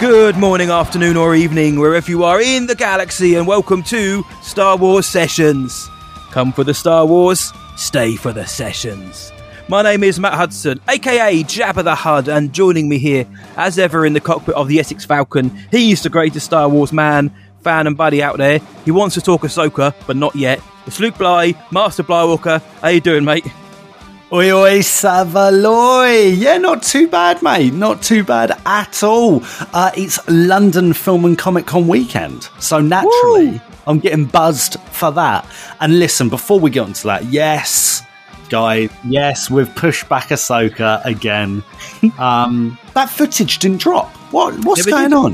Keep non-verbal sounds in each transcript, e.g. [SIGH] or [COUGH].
Good morning, afternoon, or evening, wherever you are in the galaxy, and welcome to Star Wars Sessions. Come for the Star Wars, stay for the sessions. My name is Matt Hudson, aka Jabba the Hud, and joining me here, as ever, in the cockpit of the Essex Falcon, he's the greatest Star Wars man, fan, and buddy out there. He wants to talk Ahsoka, but not yet. It's Luke Bly, Master Blywalker. How you doing, mate? Oi, oi, Savaloy. Yeah, not too bad, mate. Not too bad at all. Uh, it's London Film and Comic Con weekend. So naturally, Woo. I'm getting buzzed for that. And listen, before we get onto that, yes, guys, yes, we've pushed back Ahsoka again. [LAUGHS] um, that footage didn't drop. What? What's Never going on?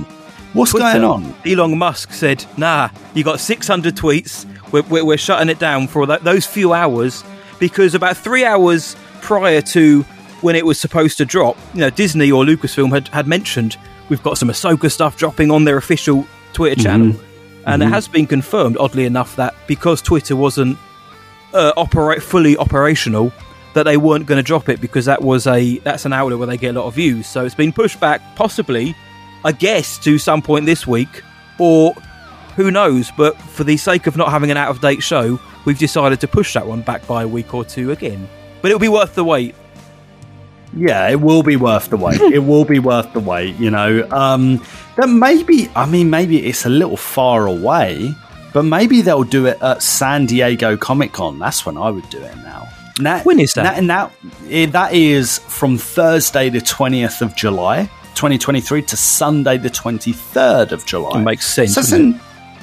What's going on? Elon Musk said, "Nah, you got 600 tweets. We're, we're, we're shutting it down for those few hours because about three hours prior to when it was supposed to drop, you know, Disney or Lucasfilm had, had mentioned we've got some Ahsoka stuff dropping on their official Twitter channel, and it has been confirmed, oddly enough, that because Twitter wasn't uh, operate fully operational." That they weren't going to drop it because that was a that's an outlet where they get a lot of views. So it's been pushed back, possibly I guess, to some point this week, or who knows. But for the sake of not having an out of date show, we've decided to push that one back by a week or two again. But it'll be worth the wait. Yeah, it will be worth the wait. it will be worth the wait, you know. Um that maybe I mean maybe it's a little far away, but maybe they'll do it at San Diego Comic Con. That's when I would do it now. Now When is that? Now, now eh, that is from Thursday the 20th of July, 2023 to Sunday the 23rd of July. It makes sense, So it's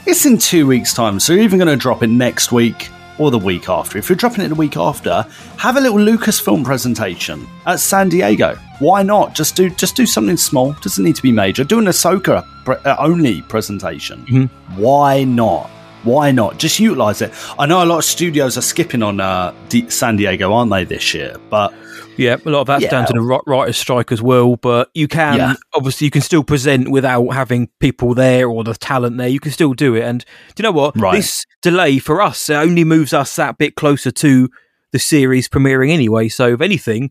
it's in 2 weeks time. So you're even going to drop it next week or the week after. If you're dropping it the week after, have a little Lucasfilm presentation at San Diego. Why not? Just do just do something small. Doesn't need to be major. Do an Ahsoka pre- uh, only presentation. Mm-hmm. Why not? Why not? Just utilize it. I know a lot of studios are skipping on uh, D- San Diego, aren't they, this year? But Yeah, a lot of that's Yeah. down to the writer's strike as well. But you can Yeah. obviously you can still present without having people there or the talent there. You can still do it. And do you know what? Right. This delay for us it only moves us that bit closer to the series premiering anyway. So if anything,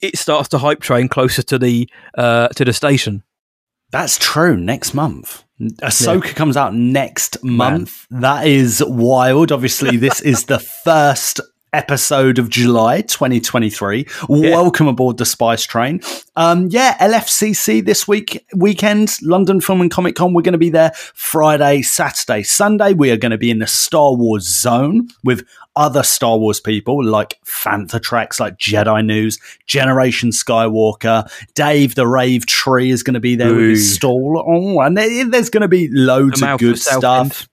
it starts to hype train closer to the uh, to the station. That's true. Next month. Ahsoka comes out next month. That is wild. Obviously, [LAUGHS] this is the first episode of July 2023. Welcome aboard the Spice Train. Um, yeah, LFCC this week, weekend, London Film and Comic Con. We're going to be there Friday, Saturday, Sunday. We are going to be in the Star Wars zone with other Star Wars people like Fantha Tracks, like Jedi News, Generation Skywalker, Dave the Rave Tree is going to be there with his stall. Oh, and there- there's going to be loads of good South stuff.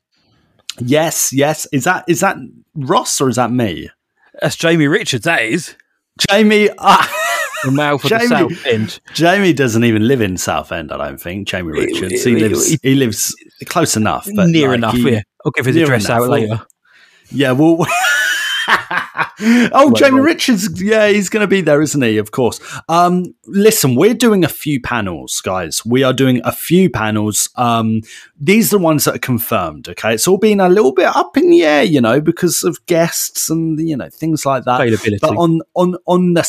Yes, yes. Is that is that Ross or is that me? That's Jamie Richards. That is Jamie. Ah, the mouth of Jamie. the South End. Jamie doesn't even live in Southend. I don't think Jamie Richards. He lives. he- lives close enough, but Near like, enough. he- yeah, I'll give his address out later. Yeah, well. [LAUGHS] oh, Jamie Richards. Yeah, he's going to be there, isn't he? Of course. Um, listen, we're doing a few panels, guys. We are doing a few panels. Um, these are the ones that are confirmed. Okay, it's all been a little bit up in the air, you know, because of guests and you know things like that. Availability. But on on on the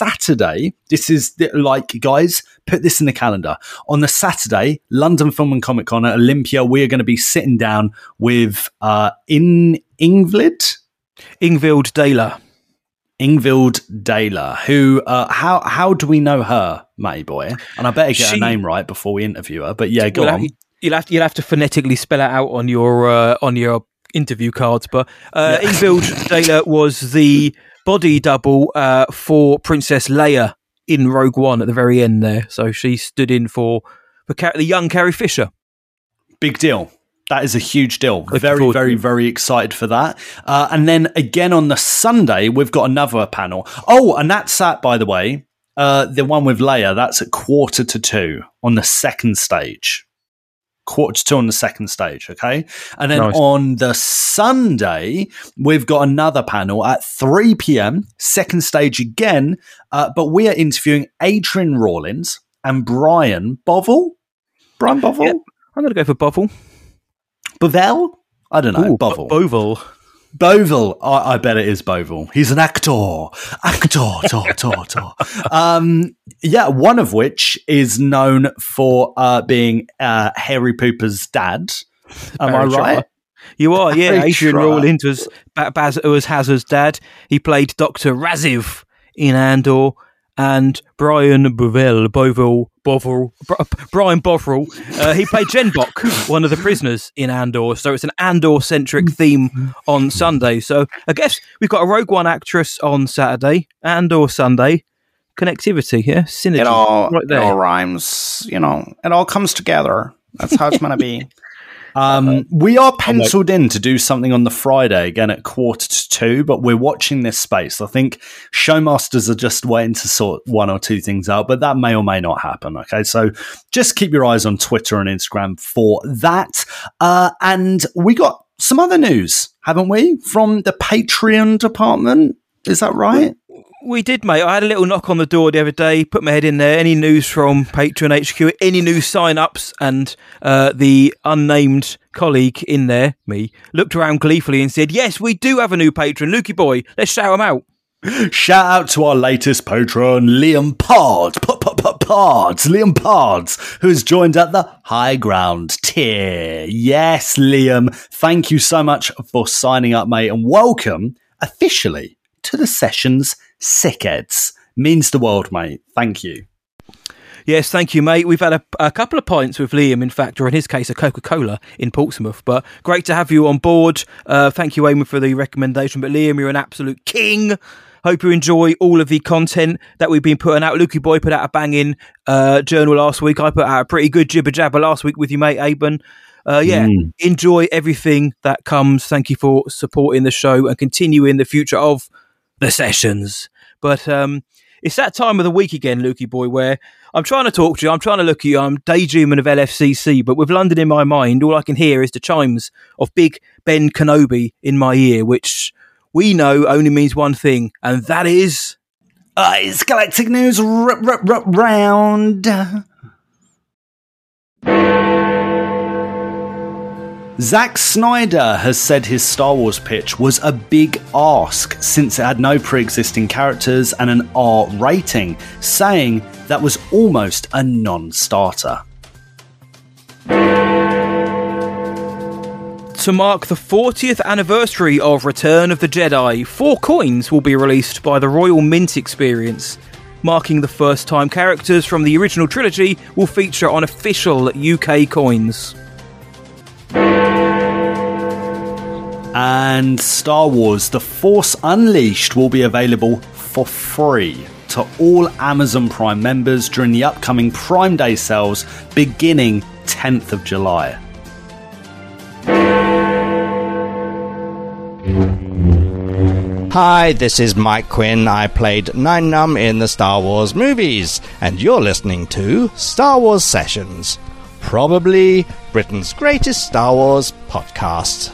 Saturday, this is the, like, guys, put this in the calendar. On the Saturday, London Film and Comic Con at Olympia, we are going to be sitting down with uh, in Ingvid. Ingvild Deila. Ingvild Deila, who uh, how how do we know her, Matty boy? And I better get She- her name right before we interview her. But yeah, go on. you'll have to, you'll have to phonetically spell it out on your uh, on your interview cards. But uh, Ingvild [LAUGHS] Deila was the body double uh, for Princess Leia in Rogue One at the very end there. So she stood in for for Car- the young Carrie Fisher. Big deal. That is a huge deal. Looking very, very, very excited for that. Uh, and then again on the Sunday, we've got another panel. Oh, and that's at, by the way, Uh, the one with Leia, that's at quarter to two on the second stage. Quarter to two on the second stage, okay? And then Nice. on the Sunday, we've got another panel at 3 p.m., second stage again, uh, but we are interviewing Adrian Rawlins and Brian Bovell. Brian Bovell? Yeah. I'm going to go for Bovell. Bovell? I don't know. Ooh, Bovell. Bo- Bovell. Bovell. I, I bet it is Bovell. He's an actor. Actor. [LAUGHS] tor, tor, tor. Um, yeah, one of which is known for uh, being uh, Harry Pooper's dad. Am I right? Trotter. You are, yeah. Barry Adrian. Rawlins was, Ba- Baz, was Hazard's dad. He played Dr. Raziv in Andor, and Brian Bovell, Bovell, Bovril, Brian Bovril, uh, he played Genbok, [LAUGHS] one of the prisoners in Andor. So it's an Andor centric theme on Sunday. So I guess we've got a Rogue One actress on Saturday, Andor Sunday. Connectivity, yeah, synergy, It all, right it all rhymes. You know, it all comes together. That's how it's going to be. [LAUGHS] Um, we are penciled in to do something on the Friday again at quarter to two, but we're watching this space. I think showmasters are just waiting to sort one or two things out, but that may or may not happen. Okay, so just keep your eyes on Twitter and Instagram for that. Uh, and we got some other news, haven't we, from the Patreon department? Is that right? We did, mate. I had a little knock on the door the other day, put my head in there. Any news from Patreon HQ? Any new sign ups? And uh, the unnamed colleague in there, me, looked around gleefully and said, Yes, we do have a new patron. Lukey boy, let's shout him out. Shout out to our latest patron, Liam Pod, P- P- P- Pods, Liam Pods, who has joined at the High Ground tier. Yes, Liam, thank you so much for signing up, mate, and welcome officially to the session's Sickheads. Means the world, mate. Thank you. Yes, thank you, mate. We've had a, a couple of pints with Liam, in fact, or in his case, a Coca Cola in Portsmouth. But great to have you on board. Uh, thank you, Eamon, for the recommendation. But Liam, you're an absolute king. Hope you enjoy all of the content that we've been putting out. Lukey Boy put out a banging uh, journal last week. I put out a pretty good jibber jabber last week with you, mate, Aben. Uh, yeah, enjoy everything that comes. Thank you for supporting the show and continuing the future of the sessions. But um, it's that time of the week again, Lukey boy, where I'm trying to talk to you, I'm trying to look at you, I'm daydreaming of LFCC, but with London in my mind, all I can hear is the chimes of Big Ben Kenobi in my ear, which we know only means one thing, and that is. Uh, it's Galactic News r- r- r- Round. Zack Snyder has said his Star Wars pitch was a big ask since it had no pre existing characters and an R rating, saying that was almost a non starter. To mark the 40th anniversary of Return of the Jedi, four coins will be released by the Royal Mint Experience. Marking the first time characters from the original trilogy will feature on official UK coins. And Star Wars The Force Unleashed will be available for free to all Amazon Prime members during the upcoming Prime Day sales beginning 10th of July. Hi, this is Mike Quinn. I played Nien Nunb in the Star Wars movies, and you're listening to Star Wars Sessions, probably Britain's greatest Star Wars podcast.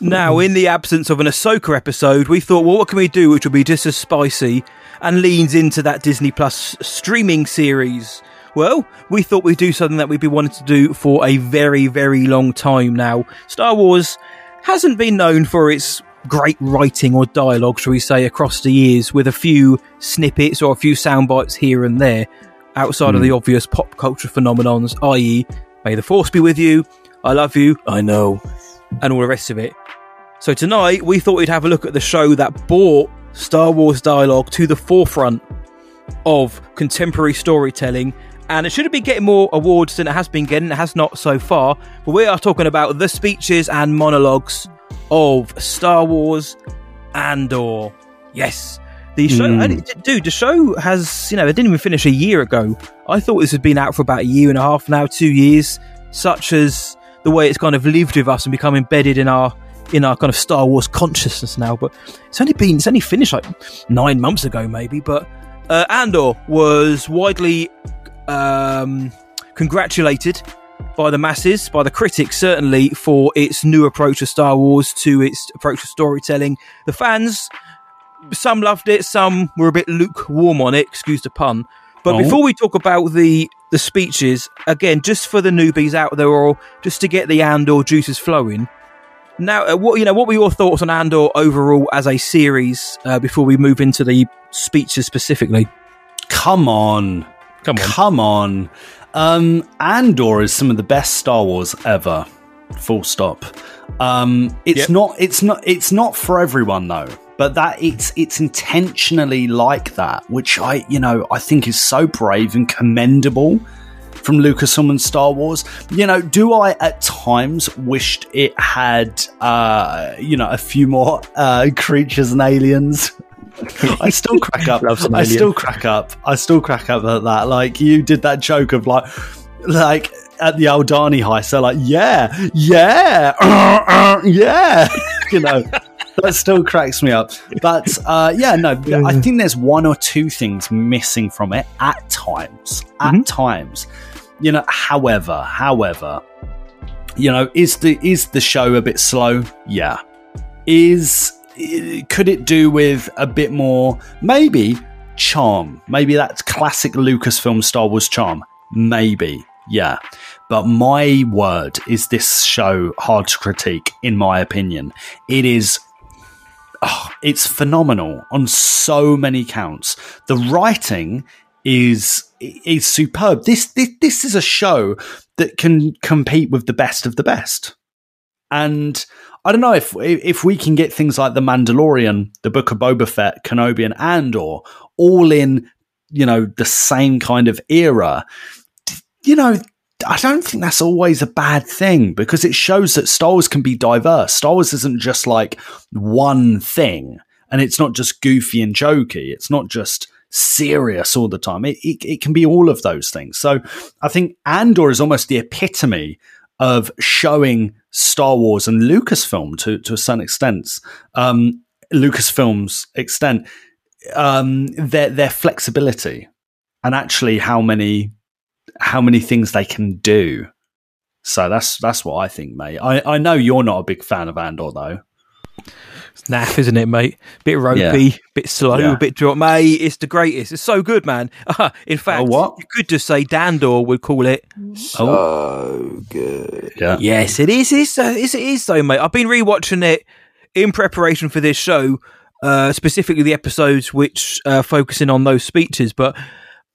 Now, in the absence of an Ahsoka episode, we thought, well, what can we do which will be just as spicy and leans into that Disney Plus streaming series? Well, we thought we'd do something that we've been wanting to do for a very, very long time now. Star Wars hasn't been known for its great writing or dialogue, shall we say, across the years, with a few snippets or a few sound bites here and there, outside of the hmm. obvious pop culture phenomenons, i.e., May the Force be with you, I love you, I know, and all the rest of it. So tonight we thought we'd have a look at the show that brought Star Wars dialogue to the forefront of contemporary storytelling. And it should have been getting more awards than it has been getting. It has not so far. But we are talking about the speeches and monologues of Star Wars Andor. Yes. The show, it- dude, the show has, you know, it didn't even finish a year ago. I thought this had been out for about a year and a half now, two years, such as the way it's kind of lived with us and become embedded in our in our kind of Star Wars consciousness now. But it's only been it's only finished like nine months ago, maybe. But uh, Andor was widely um, congratulated by the masses, by the critics, certainly for its new approach to Star Wars, to its approach to storytelling. The fans, some loved it, some were a bit lukewarm on it. Excuse the pun. But Oh. before we talk about the the speeches, again, just for the newbies out there, or just to get the Andor juices flowing. Now, uh, what you know, what were your thoughts on Andor overall as a series? Uh, before we move into the speeches specifically, Come on. come on. Come on. Um, Andor is some of the best Star Wars ever. Full stop. Um, it's Yep. not. It's not. It's not for everyone though. But that it's it's intentionally like that, which I you know I think is so brave and commendable from Lucasfilm and Star Wars. You know, do I at times wished it had uh, you know a few more uh, creatures and aliens? I still crack up. [LAUGHS] I still crack up. I still crack up at that. Like you did that joke of like, like at the Aldhani heist. So like, yeah, yeah, uh, [LAUGHS] uh, yeah. you know, that still cracks me up. But uh, yeah, no, I think there's one or two things missing from it at times. At times, you know. However, however, you know, is the is the show a bit slow? Yeah. Is could it do with a bit more maybe charm? Maybe that's classic Lucasfilm Star Wars charm. Maybe. Yeah. But my word is this show hard to critique in my opinion. It is oh, it's phenomenal on so many counts. The writing is is superb. This, this this is a show that can compete with the best of the best. And I don't know if if we can get things like the Mandalorian, the Book of Boba Fett, Kenobi, and Andor all in, you know, the same kind of era. You know, I don't think that's always a bad thing because it shows that Star Wars can be diverse. Star Wars isn't just like one thing, and it's not just goofy and jokey. It's not just serious all the time. It, it, it can be all of those things. So I think Andor is almost the epitome of showing Star Wars and Lucasfilm to, to a certain extent, um, Lucasfilm's extent, um, their their flexibility and actually how many how many things they can do. So that's that's what I think, mate. I, I know you're not a big fan of Andor though. It's naff, isn't it, mate? Bit ropey, Yeah. bit slow, Yeah. a bit drop. Mate, it's the greatest. It's so good, man. [LAUGHS] In fact, Oh, what? you could just say Dandor would call it. Oh, yeah. Yes, it is. It's, uh, it's, it is, though, mate. I've been rewatching it in preparation for this show, uh, specifically the episodes which uh, focusing on those speeches. But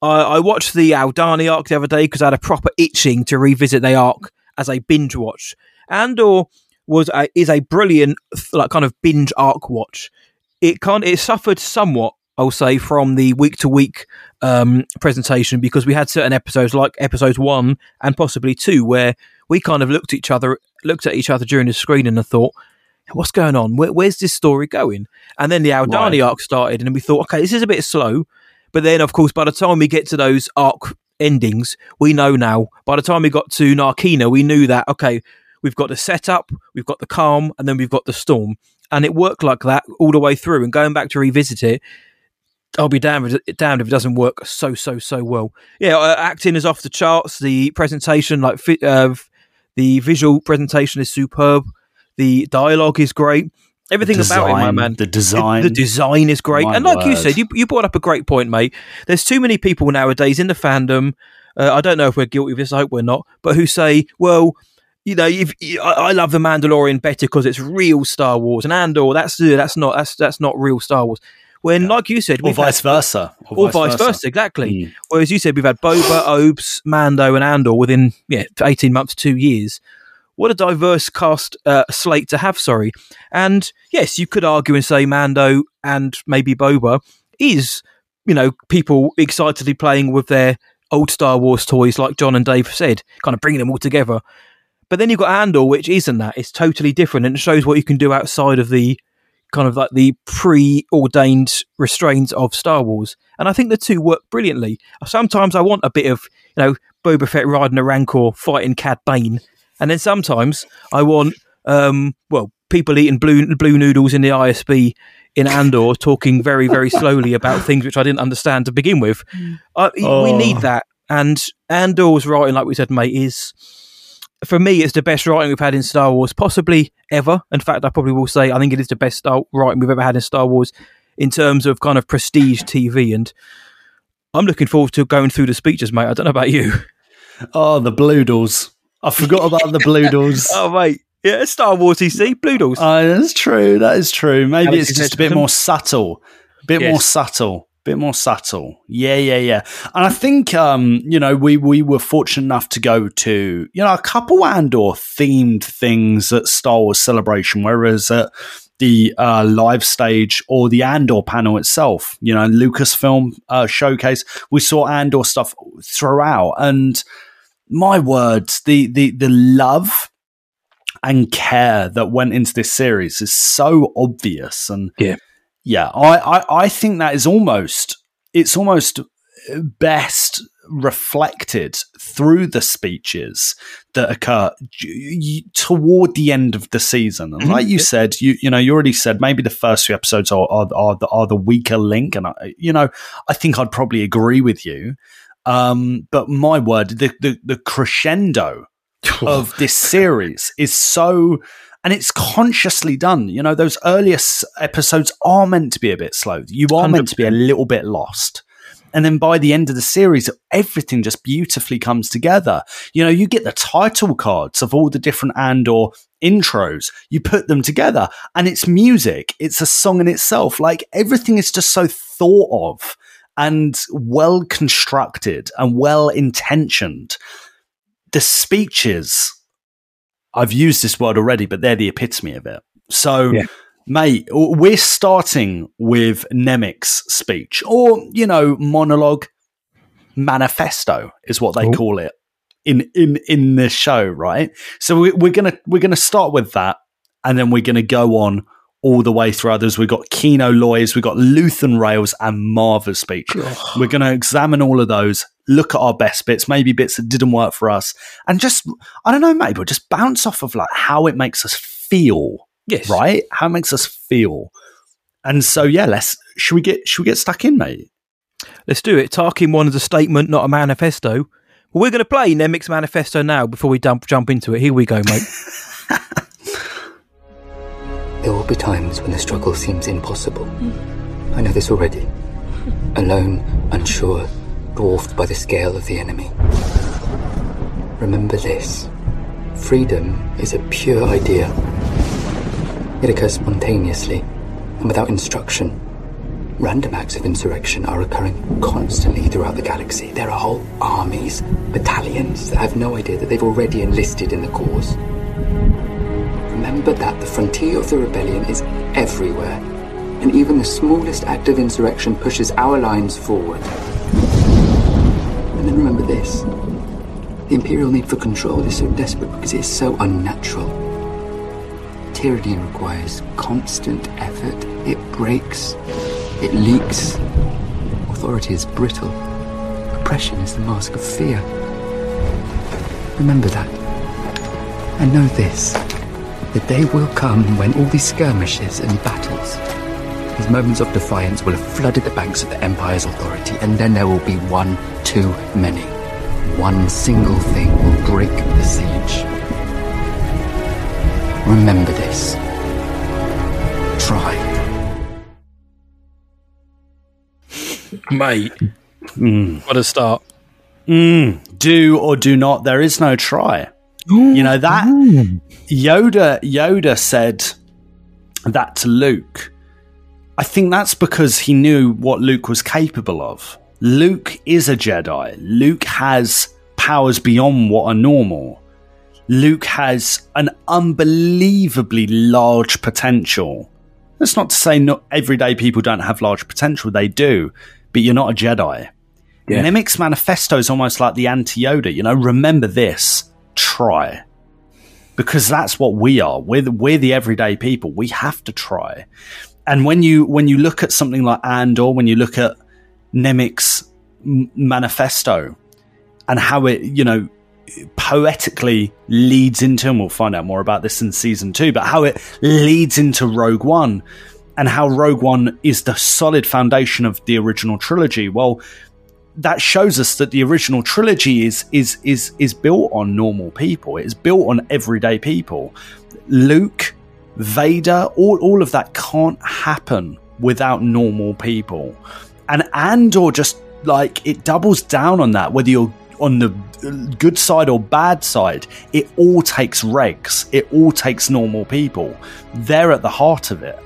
I, I watched the Aldhani arc the other day because I had a proper itching to revisit the arc as a binge watch. Andor was a, is a brilliant like kind of binge arc watch. It can't. It suffered somewhat, I'll say, from the week to week um, presentation because we had certain episodes like episodes one and possibly two where we kind of looked at each other looked at each other during the screen and I thought, what's going on? Where, where's this story going? And then the Aldhani Right. arc started, and we thought, okay, this is a bit slow. But then, of course, by the time we get to those arc endings, we know now. By the time we got to Narkina, we knew that okay, we've got the setup, we've got the calm, and then we've got the storm, and it worked like that all the way through. And going back to revisit it, I'll be damned if, it- damned if it doesn't work so so so well. Yeah, uh, acting is off the charts. The presentation, like uh, the visual presentation, is superb. The dialogue is great. Everything about it, my man. the design. The design is great. My and like you said, you, you brought up a great point, mate. There's too many people nowadays in the fandom. Uh, I don't know if we're guilty of this. I hope we're not. But who say, well, you know, if, I, I love the Mandalorian better because it's real Star Wars, and Andor that's uh, that's not that's that's not real Star Wars. When, like you said, or we've had- vice versa. or vice versa, exactly. Mm. Whereas you said we've had Boba, Obes, Mando, and Andor within yeah eighteen months, two years. What a diverse cast uh, slate to have. Sorry, and yes, you could argue and say Mando and maybe Boba is you know people excitedly playing with their old Star Wars toys, like John and Dave said, kind of bringing them all together. But then you've got Andor, which isn't that. It's totally different, and it shows what you can do outside of the kind of like the preordained restraints of Star Wars. And I think the two work brilliantly. Sometimes I want a bit of, you know, Boba Fett riding a Rancor fighting Cad Bane. And then sometimes I want, um, well, people eating blue blue noodles in the ISB in Andor, talking very very slowly about things which I didn't understand to begin with. Uh, We Oh. need that, and Andor's writing, like we said, mate, is for me it's the best writing we've had in Star Wars, possibly ever. In fact, I probably will say I think it is the best Star writing we've ever had in Star Wars in terms of kind of prestige TV and. I'm looking forward to going through the speeches, mate. I don't know about you. Oh, the Bloodles. I forgot about the Bloodles. [LAUGHS] Oh, mate. Yeah, Star Wars EC, Bloodles. Oh, that's true. That is true. Maybe Alex it's just a bit more subtle. A bit more Yes. subtle. Bit more subtle. Yeah, yeah, yeah. And I think um, you know, we we were fortunate enough to go to, you know, a couple Andor themed things at Star Wars Celebration, whereas at the uh, live stage or the Andor panel itself, you know, Lucasfilm uh, showcase, we saw Andor stuff throughout. And my words, the the the love and care that went into this series is so obvious and Yeah. yeah I, I i think that is almost it's almost best reflected through the speeches that occur toward the end of the season and Mhm. like you said you you know you already said maybe the first few episodes are are, are, the, are the weaker link and I, you know i think i'd probably agree with you um but my word the the, the crescendo [LAUGHS] of this series is so and it's consciously done. You know those earlier s- episodes are meant to be a bit slow. You are meant to be a little bit lost. And then by the end of the series everything just beautifully comes together. You know you get the title cards of all the different and or intros. You put them together and it's music. It's a song in itself. Like everything is just so thought of and well constructed and well intentioned the speeches I've used this word already, but they're the epitome of it. So, Yeah. mate, we're starting with Nemik's speech, or you know, monologue, manifesto is what they Oh. call it in in in this show, right? So we, we're gonna we're gonna start with that, and then we're gonna go on all the way through others. We've got Kino Loy's, we've got Luthen Rael's, and Maarva's speech. We're going to examine all of those, look at our best bits, maybe bits that didn't work for us, and just, I don't know, maybe just bounce off of like how it makes us feel, Yes. right? How it makes us feel. And so, yeah, let's, should we get, should we get stuck in, mate? Let's do it. Tarkin one is a statement, not a manifesto. Well, we're going to play Nemik's manifesto now before we dump, jump into it. Here we go, mate. [LAUGHS] There will be times when the struggle seems impossible. Hmm. I know this already. [LAUGHS] Alone, unsure, dwarfed by the scale of the enemy. Remember this freedom is a pure idea. It occurs spontaneously and without instruction. Random acts of insurrection are occurring constantly throughout the galaxy. There are whole armies, battalions that have no idea that they've already enlisted in the cause. Remember that the frontier of the rebellion is everywhere, and even the smallest act of insurrection pushes our lines forward. And then remember this the Imperial need for control is so desperate because it is so unnatural. Tyranny requires constant effort, it breaks, it leaks. Authority is brittle, oppression is the mask of fear. Remember that. And know this the day will come when all these skirmishes and battles, these moments of defiance, will have flooded the banks of the Empire's authority, and then there will be one too many. One single thing will break the siege. Remember this. Try. mate. What a start. Mm, do or do not, there is no try. You know, that mm. Yoda, Yoda said that to Luke. I think that's because he knew what Luke was capable of. Luke is a Jedi. Luke has powers beyond what are normal. Luke has an unbelievably large potential. That's not to say not everyday people don't have large potential. They do, but you're not a Jedi. Yeah. Nemik's manifesto is almost like the anti Yoda. You know, remember this, try. Because that's what we are. We're the, we're the everyday people. We have to try. And when you when you look at something like Andor, when you look at Nemik's manifesto and how it, you know, poetically leads into, and we'll find out more about this in season two, but how it leads into Rogue One and how Rogue One is the solid foundation of the original trilogy. Well, that shows us that the original trilogy is is is is built on normal people. It's built on everyday people. Luke, Vader, all all of that can't happen without normal people. And Andor just like it doubles down on that whether you're on the good side or bad side, it all takes regs. It all takes normal people. They're at the heart of it.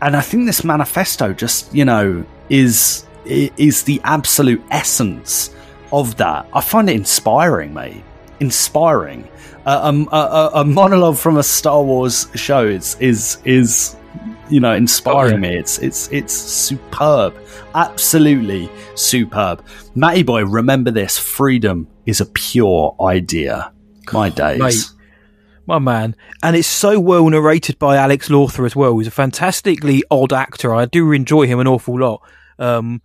And I think this manifesto just, you know, is is the absolute essence of that. I find it inspiring, mate. Inspiring. Uh, a, a, a, monologue from a Star Wars show is is is you know inspiring oh, me. It's it's it's superb, absolutely superb. Matty boy, remember this: freedom is a pure idea. My days. Mate, my man. And it's so well narrated by Alex Lawther as well. He's a fantastically odd actor. I do enjoy him an awful lot. Um,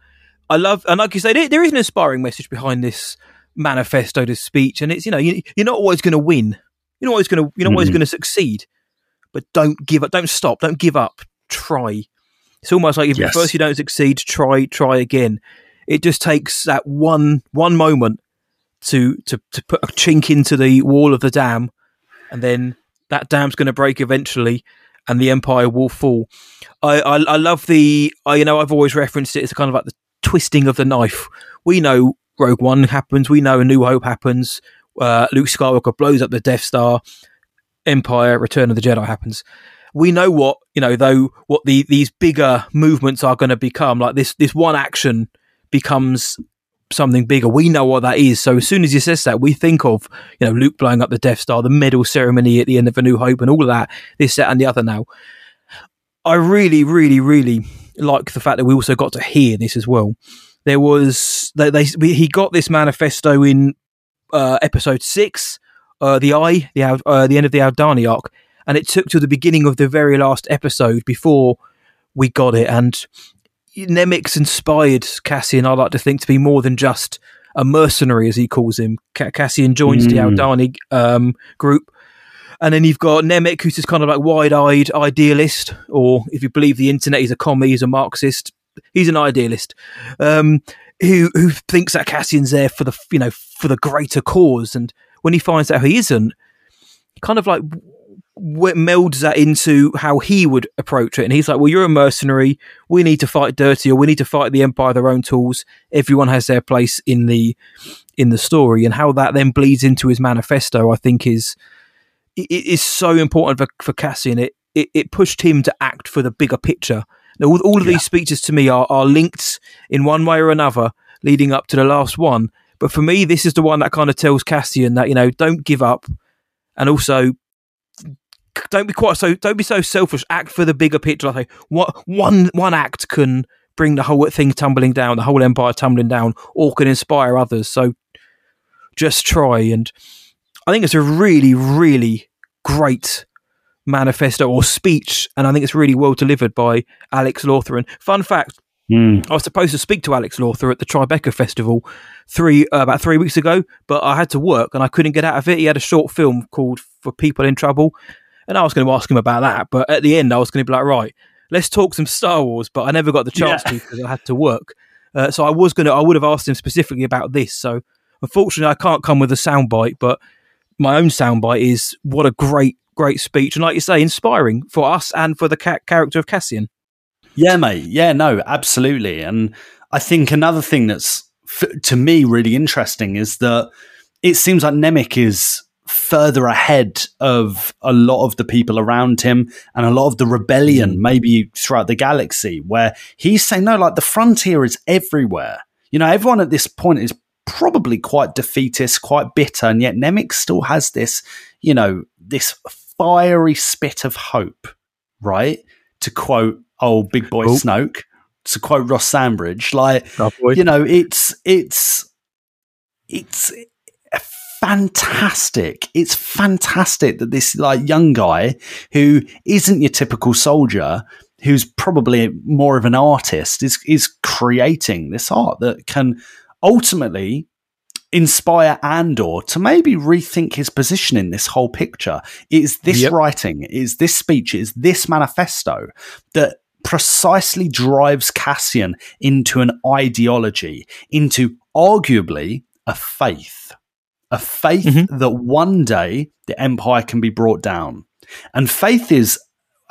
I love, and like you say, there, there is an inspiring message behind this manifesto, this speech, and it's you know you, are not always going to win, you're not always going to you're not mm always going to succeed, but don't give up, don't stop, don't give up, try. It's almost like if yes. first you don't succeed, try try again. It just takes that one one moment to to to put a chink into the wall of the dam, and then that dam's going to break eventually, and the empire will fall. I, I, I love the I, you know I've always referenced it as kind of like the twisting of the knife. We know Rogue One happens. We know A New Hope happens. Uh, Luke Skywalker blows up the Death Star. Empire, Return of the Jedi happens. We know what you know, though. What the these bigger movements are going to become. Like this, this one action becomes something bigger. We know what that is. So as soon as he says that, we think of you know Luke blowing up the Death Star, the medal ceremony at the end of A New Hope, and all of that. This, that, and the other. Now, I really, really, really like the fact that we also got to hear this as well. There was they, they he got this manifesto in uh, episode six, uh, the eye, the uh, the end of the Aldhani arc, and it took to the beginning of the very last episode before we got it. And Nemik's inspired Cassian, I like to think, to be more than just a mercenary, as he calls him. Cassian joins mm. the Aldhani um, group and then you've got Nemik, who's just kind of like wide eyed idealist, or if you believe the internet, he's a commie, he's a Marxist. He's an idealist. Um, who who thinks that Cassian's there for the you know for the greater cause, and when he finds out he isn't, he kind of like w- melds that into how he would approach it, and he's like, "Well, you're a mercenary. We need to fight dirty, or we need to fight the Empire their own tools. Everyone has their place in the in the story, and how that then bleeds into his manifesto, I think is it is so important for, for Cassian. It, it, it pushed him to act for the bigger picture. Now, all, all of yeah. these speeches to me are, are linked in one way or another, leading up to the last one. But for me, this is the one that kind of tells Cassian that you know don't give up, and also don't be quite so don't be so selfish. Act for the bigger picture. I think what one one act can bring the whole thing tumbling down, the whole empire tumbling down, or can inspire others. So just try and I think it's a really, really great manifesto or speech, and I think it's really well delivered by Alex Lawther. And fun fact, mm. I was supposed to speak to Alex Lawther at the Tribeca Festival three uh, about three weeks ago, but I had to work and I couldn't get out of it. He had a short film called "For People in Trouble," and I was going to ask him about that. But at the end, I was going to be like, right, let's talk some Star Wars. But I never got the chance yeah. to because I had to work. Uh, so I was going to, I would have asked him specifically about this. So unfortunately, I can't come with a soundbite, but my own soundbite is what a great, great speech. And like you say, inspiring for us and for the ca- character of Cassian. Yeah, mate. Yeah, no, absolutely. And I think another thing that's, f- to me, really interesting is that it seems like Nemik is further ahead of a lot of the people around him and a lot of the rebellion, mm. maybe throughout the galaxy, where he's saying, no, like the frontier is everywhere. You know, everyone at this point is probably quite defeatist, quite bitter, and yet Nemik still has this, you know, this fiery spit of hope, right? To quote old big boy oh. Snoke, to quote Ross Sandbridge, like oh, you know, it's it's it's fantastic. It's fantastic that this like young guy who isn't your typical soldier, who's probably more of an artist, is is creating this art that can ultimately inspire Andor to maybe rethink his position in this whole picture. It is this Yep. writing, it is this speech, it is this manifesto that precisely drives Cassian into an ideology, into arguably a faith. A faith Mhm. that one day the Empire can be brought down. And faith is,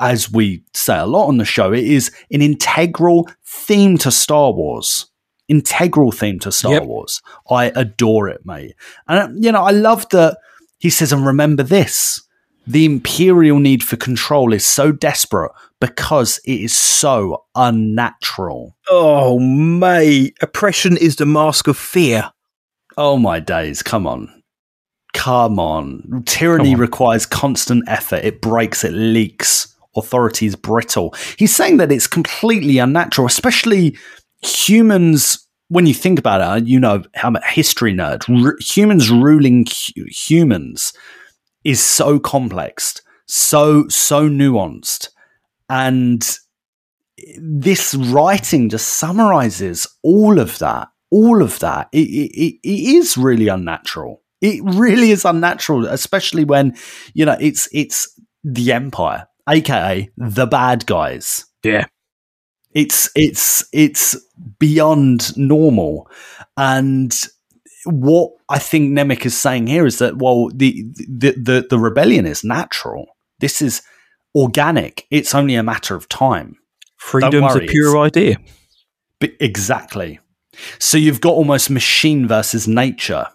as we say a lot on the show, it is an integral theme to Star Wars. Integral theme to Star Yep. Wars. I adore it, mate. And, um, you know, I love that he says, and remember this the imperial need for control is so desperate because it is so unnatural. Oh, mate. Oppression is the mask of fear. Oh my days, come on. Come on. Tyranny Come on. requires constant effort. It breaks, it leaks. Authority is brittle. He's saying that it's completely unnatural, especially humans. When you think about it, you know, I'm a history nerd. R- humans ruling hu- humans is so complex, so, so nuanced. And this writing just summarizes all of that. All of that. It, it- it is really unnatural. It really is unnatural, especially when you know it's it's the Empire, aka the bad guys. Yeah. It's it's it's beyond normal, and what I think Nemik is saying here is that well, the the the, the rebellion is natural. This is organic. It's only a matter of time. Freedom's a pure idea. B- exactly. So you've got almost machine versus nature,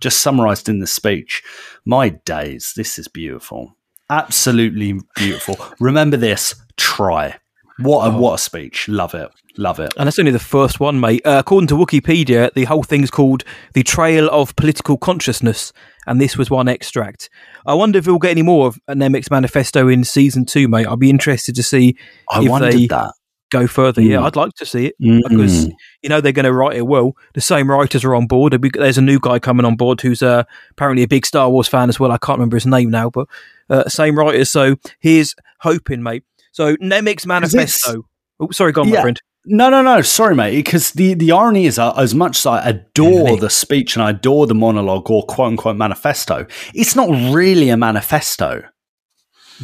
just summarized in the speech. My days, this is beautiful. Absolutely beautiful. Remember this, try. What a what a speech. Love it. Love it. And that's only the first one, mate. Uh, according to Wikipedia, the whole thing's called The Trail of Political Consciousness, and this was one extract. I wonder if we'll get any more of Nemik's manifesto in season two, mate. I'll be interested to see I if they that. go further. Yeah, Mm. I'd like to see it because Mm. you know they're going to write it well. The same writers are on board. There's a new guy coming on board who's uh, apparently a big Star Wars fan as well. I can't remember his name now, but uh, same writers. So here's hoping, mate. So Nemik's manifesto. Oh, sorry, go on, my friend. No, no, no. Sorry, mate. Because the, the irony is, uh, as much as I adore the speech and I adore the monologue or quote unquote manifesto, it's not really a manifesto.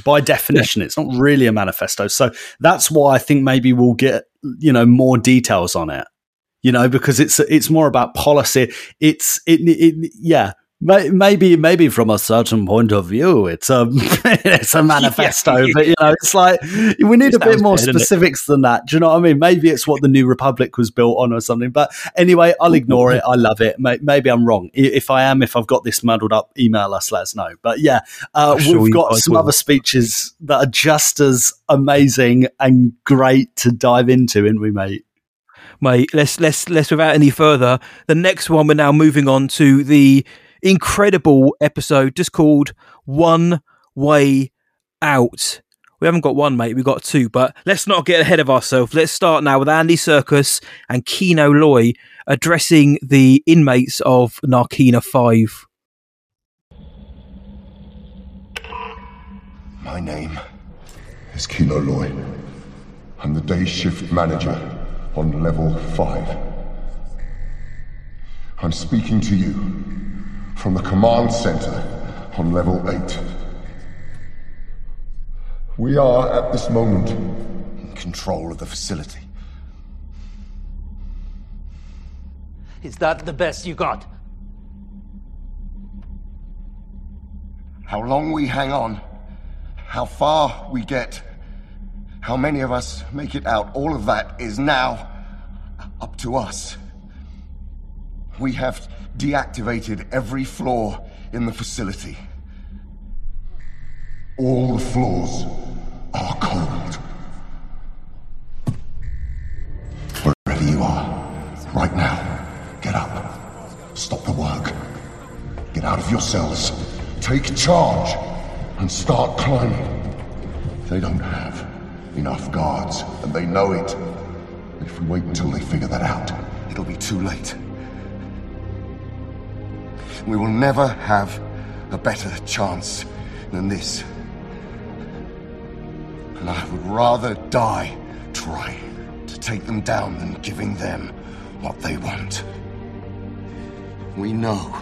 By definition, it's not really a manifesto. So that's why I think maybe we'll get you know more details on it. You know, because it's it's more about policy. It's it, it yeah. May- Maybe, maybe from a certain point of view, it's a [LAUGHS] it's a [LAUGHS] manifesto, but you know, it's like we need a bit more bad, specifics than that. Do you know what I mean? Maybe it's what the New Republic was built on or something. But anyway, I'll ignore it. I love it. Maybe I'm wrong. If I am, if I've got this muddled up, email us. Let us know. But yeah, uh, sure we've got some will. other speeches that are just as amazing and great to dive into, aren't we, mate? mate. Let's let's let's without any further. The next one we're now moving on to the incredible episode just called One Way Out. We haven't got one, mate. We've got two, but let's not get ahead of ourselves. Let's start now with Andy Serkis and Kino Loy addressing the inmates of Narkina 5. My name is Kino Loy. I'm the day shift manager on level 5. I'm speaking to you from the command center on level 8. We are at this moment in control of the facility. Is that the best you got? How long we hang on, how far we get, how many of us make it out, all of that is now up to us. We have deactivated every floor in the facility. All the floors are cold. Wherever you are, right now, get up. Stop the work. Get out of your cells. Take charge and start climbing. They don't have enough guards, and they know it. If we wait until they figure that out, it'll be too late. We will never have a better chance than this. And I would rather die trying to take them down than giving them what they want. We know.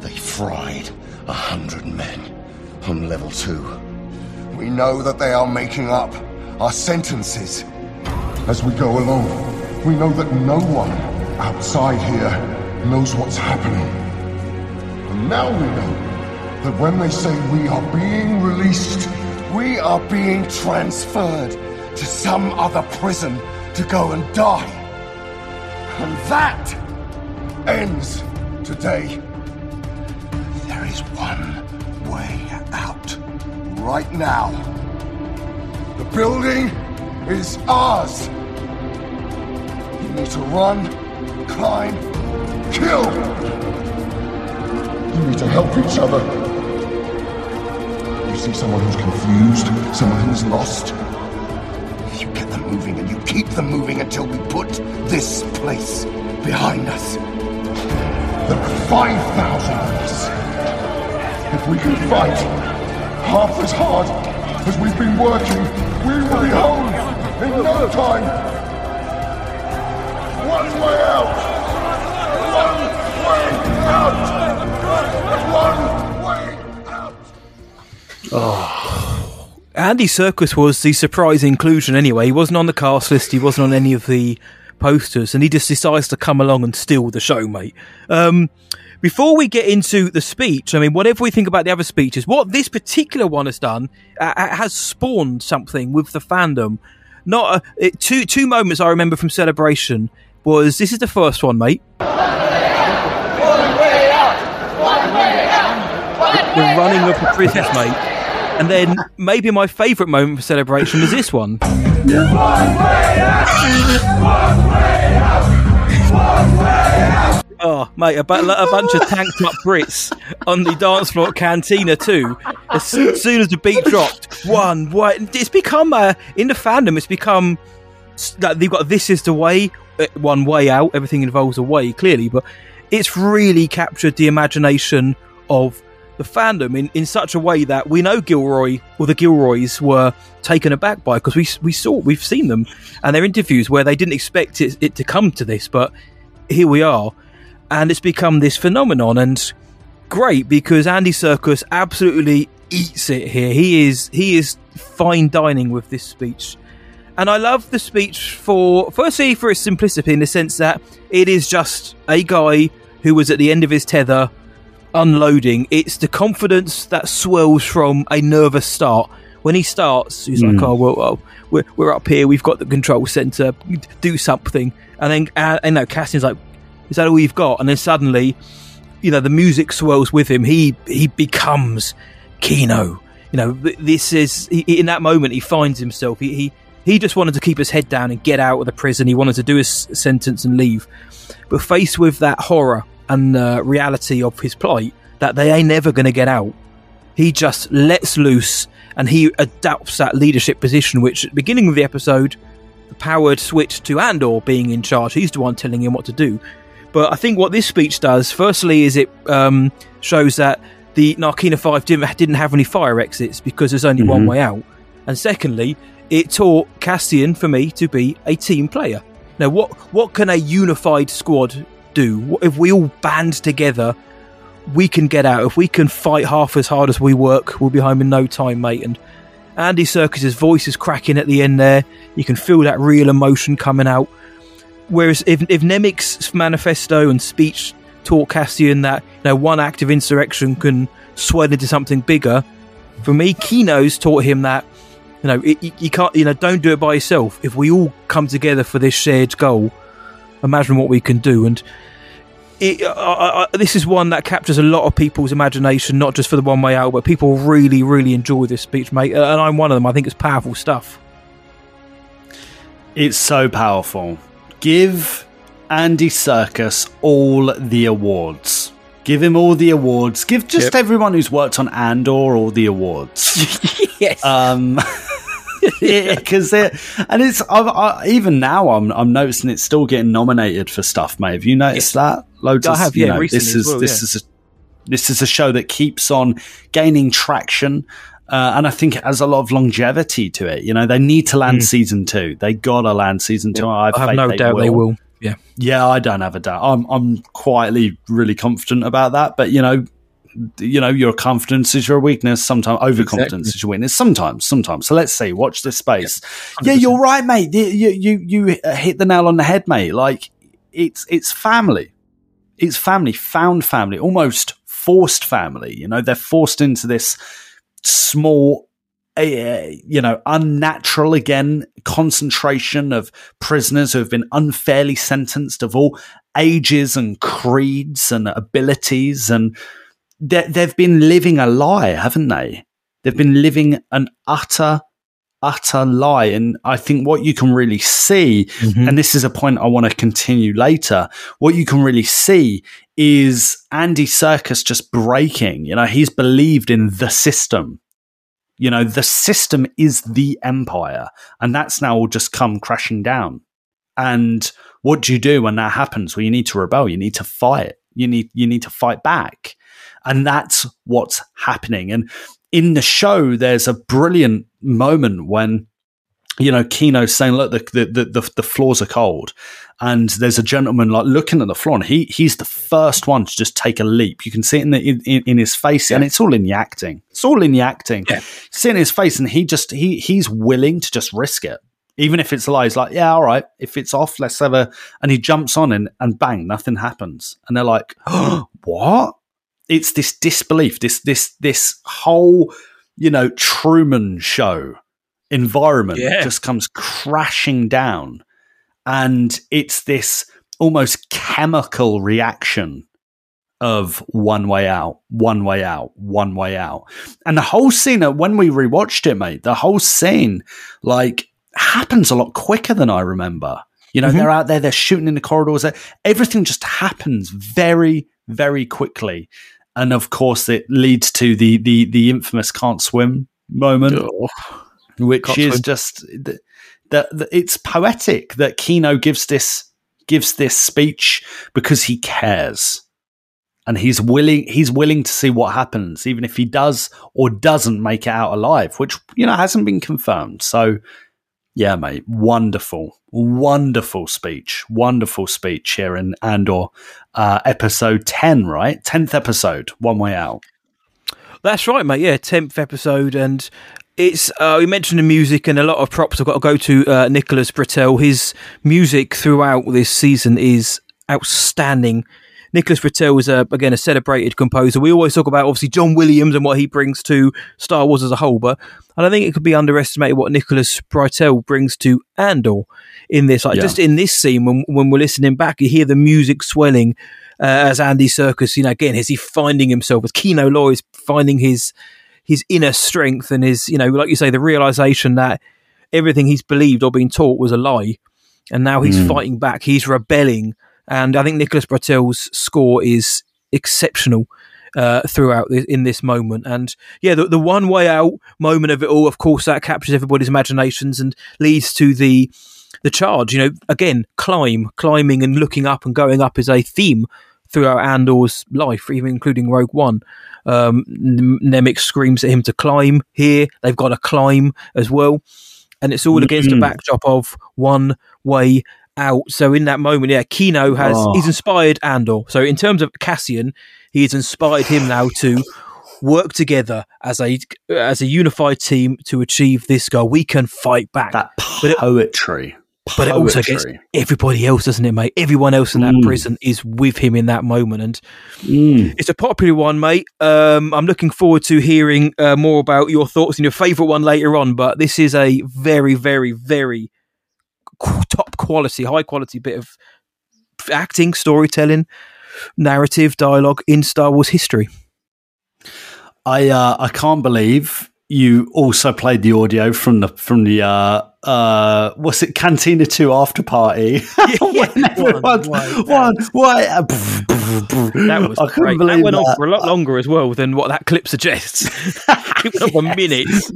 They fried a hundred men on level two. We know that they are making up our sentences. As we go along, we know that no one outside here knows what's happening. And now we know that when they say we are being released, we are being transferred to some other prison to go and die. And that ends today. There is one way out. Right now. The building is ours. You need to run, climb, kill. You need to help each other. You see someone who's confused, someone who's lost. You get them moving and you keep them moving until we put this place behind us. There are 5,000 of us. If we can fight half as hard as we've been working, we will be home in no time. One way out. Oh. Andy Serkis was the surprise inclusion anyway. He wasn't on the cast list, he wasn't on any of the posters, and he just decides to come along and steal the show, mate. Um, before we get into the speech, I mean, whatever we think about the other speeches, what this particular one has done uh, has spawned something with the fandom. Not a, it, two two moments I remember from Celebration was this is the first one, mate. The running of the prisons, mate. And then maybe my favourite moment for Celebration was this one. Oh, mate, a, bu- a bunch of tanked up Brits on the dance floor at Cantina too. As soon as the beat dropped, one, way. It's become, uh, in the fandom, it's become, that they've got this is the way, uh, one way out, everything involves a way, clearly, but it's really captured the imagination of the fandom in, in such a way that we know Gilroy or the Gilroys were taken aback by because we we saw we've seen them and their interviews where they didn't expect it, it to come to this, but here we are, and it's become this phenomenon and great because Andy Serkis absolutely eats it here. He is he is fine dining with this speech. And I love the speech for firstly for its simplicity in the sense that it is just a guy who was at the end of his tether unloading. It's the confidence that swells from a nervous start. When he starts, he's like, Mm. "Oh well, well we're, we're up here. We've got the control center. Do something." And then, uh, you know, Cassian's like, "Is that all you've got?" And then suddenly, you know, the music swells with him. He he becomes Kino. You know, this is he, in that moment he finds himself. He, he he just wanted to keep his head down and get out of the prison. He wanted to do his sentence and leave. But faced with that horror and the reality of his plight, that they ain't never going to get out, he just lets loose and he adopts that leadership position, which at the beginning of the episode, the powered switch to Andor being in charge. He's the one telling him what to do. But I think what this speech does, firstly, is it um, shows that the Narkina 5 didn't, didn't have any fire exits because there's only one Mhm. way out. And secondly, it taught Cassian, for me, to be a team player. Now, what, what can a unified squad do? If we all band together, we can get out. If we can fight half as hard as we work, we'll be home in no time, mate. And Andy Serkis's voice is cracking at the end there. You can feel that real emotion coming out. Whereas if, if manifesto and speech taught Cassian that you know one act of insurrection can swell into something bigger, for me, Kino's taught him that you know it, you can't you know don't do it by yourself. If we all come together for this shared goal, imagine what we can do. And it, uh, uh, uh, this is one that captures a lot of people's imagination, not just for the one way out, but people really, really enjoy this speech, mate. Uh, And I'm one of them. I think it's powerful stuff. It's so powerful. Give Andy Serkis all the awards. Give him all the awards. Give just Yep. everyone who's worked on Andor all the awards. [LAUGHS] yes. Um, [LAUGHS] [LAUGHS] because it and it's I, I, even now I'm I'm noticing it's still getting nominated for stuff, mate. Have you noticed that? Loads I of have, yeah, know, recently this is well, this yeah. is a this is a show that keeps on gaining traction. Uh, and I think it has a lot of longevity to it. You know, they need to land Mm. season two. They gotta land season two. I have, I have no they doubt will. they will. Yeah. Yeah, I don't have a doubt. I'm I'm quietly really confident about that. But you know, you know, your confidence is your weakness. Sometimes overconfidence Exactly. is your weakness. Sometimes, sometimes. So let's see. Watch this space. Yeah, you're right, mate. You you you you hit the nail on the head, mate. Like it's it's family. It's family, found family, almost forced family. You know, they're forced into this small, uh, you know, unnatural again concentration of prisoners who have been unfairly sentenced of all ages and creeds and abilities, and they- they've been living a lie, haven't they? They've been living an utter utter lie. And I think what you can really see, mm-hmm. and this is a point I want to continue later, what you can really see is Andy Serkis just breaking. You know, he's believed in the system. You know, the system is the empire, and that's now all just come crashing down. And what do you do when that happens? Well, you need to rebel. You need to fight. You need you need to fight back, and that's what's happening. And in the show, there's a brilliant moment when you know Kino's saying, "Look, the the the, the, floors are cold," and there's a gentleman like looking at the floor, and he he's the first one to just take a leap. You can see it in the, in, in his face, and it's all in the acting. It's all in the acting. Yeah. See it in his face, and he just he he's willing to just risk it. Even if it's a lie, he's like, yeah, all right. If it's off, let's have a. And he jumps on and, and bang, nothing happens. And they're like, oh, [GASPS] what? It's this disbelief, this this this whole, you know, Truman show environment Yeah. just comes crashing down, and it's this almost chemical reaction of one way out, one way out, one way out. And the whole scene, uh, when we rewatched it, mate, the whole scene, like, happens a lot quicker than I remember. You know, Mhm. they're out there, they're shooting in the corridors. Everything just happens very, very quickly. And of course, it leads to the the the infamous "can't swim" moment, which Can't is swim. just the, it's poetic that Kino gives this gives this speech because he cares. And he's willing he's willing to see what happens even if he does or doesn't make it out alive which you know hasn't been confirmed. So yeah mate wonderful wonderful speech wonderful speech here in andor uh, episode 10 right 10th episode one way out That's right, mate. Yeah, tenth episode, and it's uh, we mentioned the music and a lot of props. I've got to go to uh, Nicholas Britell. His music throughout this season is outstanding. Nicholas Britell is a, again a celebrated composer. We always talk about obviously John Williams and what he brings to Star Wars as a whole, but I don't think it could be underestimated what Nicholas Britell brings to Andor in this. Like Yeah. just in this scene, when when we're listening back, you hear the music swelling uh, as Andy Serkis. You know, again, is he finding himself? As Kino Loy is finding his his inner strength and his, you know, like you say, the realization that everything he's believed or been taught was a lie, and now he's Mm. fighting back. He's rebelling, and I think Nicholas Britell's score is exceptional uh, throughout this, in this moment. And yeah, the, the one way out moment of it all, of course, that captures everybody's imaginations and leads to the the charge. You know, again, climb, climbing, and looking up and going up is a theme throughout Andor's life, even including Rogue One. Um, Nemik screams at him to climb. Here, they've got to climb as well, and it's all against a Mm. backdrop of one way out. So in that moment, yeah, Kino has Oh. he's inspired Andor. So in terms of Cassian, he's inspired him now to work together as a as a unified team to achieve this goal. We can fight back. that But it- poetry but it also gets everybody else, doesn't it, mate? Everyone else in that Mm. prison is with him in that moment, and Mm. it's a popular one, mate. Um, I'm looking forward to hearing uh, more about your thoughts and your favourite one later on. But this is a very, very, very quality, high quality bit of acting, storytelling, narrative, dialogue in Star Wars history. I uh, I can't believe you also played the audio from the from the uh uh what's it Cantina Two after party. [LAUGHS] [LAUGHS] when everyone's one why uh, That was I great. That believe went on for a lot longer as well than what that clip suggests. [LAUGHS] it went on for [LAUGHS] minutes.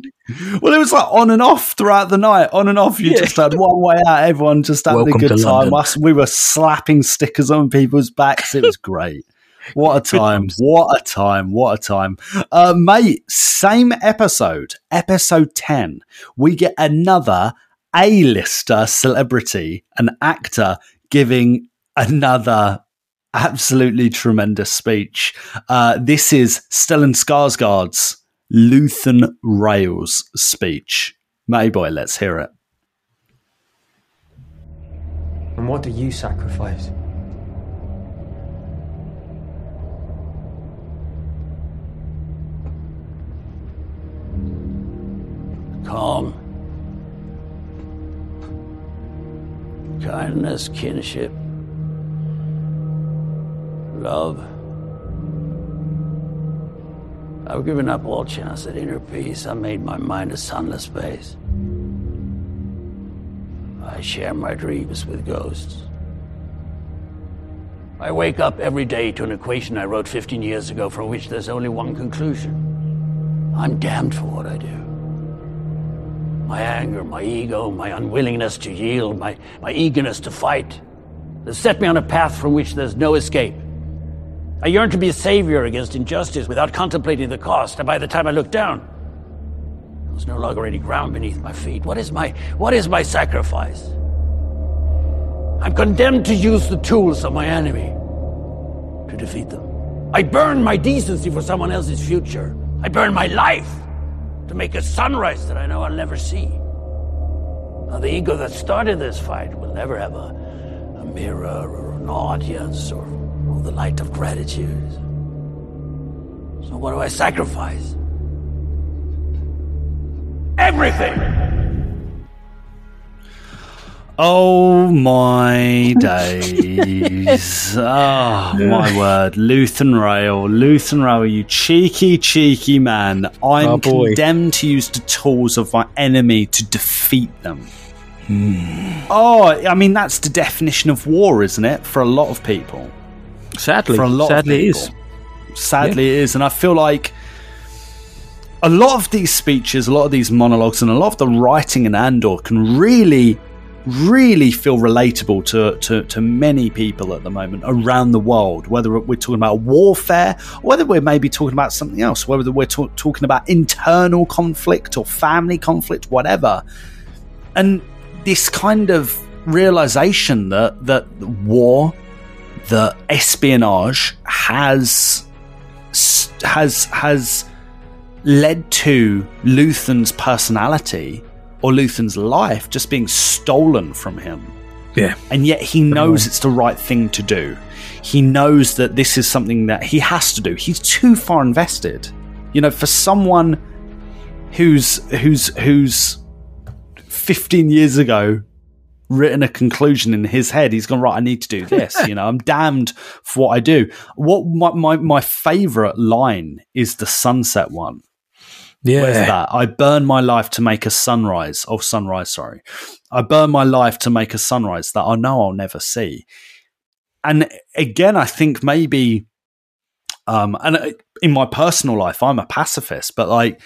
Well, it was like on and off throughout the night. On and off, you Yeah. just had one way out. Everyone just having Welcome a good time. Us, we were slapping stickers on people's backs. It was great. What a time! What a time! What a time, uh, mate! Same episode, episode ten. We get another A-lister celebrity, an actor giving another absolutely tremendous speech. Uh, this is Stellan Skarsgård's Luthen Rael's speech. Matty boy, let's hear it. And what do you sacrifice? Calm. Kindness, kinship. Love. I've given up all chance at inner peace. I made my mind a sunless space. I share my dreams with ghosts. I wake up every day to an equation I wrote 15 years ago from which there's only one conclusion. I'm damned for what I do. My anger, my ego, my unwillingness to yield, my, my eagerness to fight, they set me on a path from which there's no escape. I yearn to be a savior against injustice without contemplating the cost, and by the time I look down, there's no longer any ground beneath my feet. What is my what is my sacrifice? I'm condemned to use the tools of my enemy to defeat them. I burn my decency for someone else's future. I burn my life to make a sunrise that I know I'll never see. Now, the ego that started this fight will never have a, a mirror or an audience or, or the light of gratitude. So, what do I sacrifice? Everything! Oh my days. oh [LAUGHS] my word. Luthen Rael. Luthen Rael, you cheeky, cheeky man. I'm Oh, condemned to use the tools of my enemy to defeat them. Hmm. Oh, I mean, that's the definition of war, isn't it? For a lot of people. Sadly, For a lot sadly of people. is. Sadly, it is. And I feel like a lot of these speeches, a lot of these monologues, and a lot of the writing in Andor can really, really feel relatable to, to, to many people at the moment around the world, whether we're talking about warfare, whether we're maybe talking about something else, whether we're ta- talking about internal conflict or family conflict, whatever. And this kind of realization that, that war, that espionage has has has led to Luthen's personality or Luthen's life just being stolen from him. Yeah. And yet he knows it's the right thing to do. He knows that this is something that he has to do. He's too far invested. You know, for someone who's who's who's 15 years ago written a conclusion in his head. He's gone, right, I need to do this. you know, I'm [LAUGHS] damned for what I do. What my, my, my favorite line is the sunset one. Yeah. Where's that? I burn my life to make a sunrise. Oh, sunrise, sorry. I burn my life to make a sunrise that I know I'll never see. And again, I think maybe, um, and uh, in my personal life, I'm a pacifist, but like,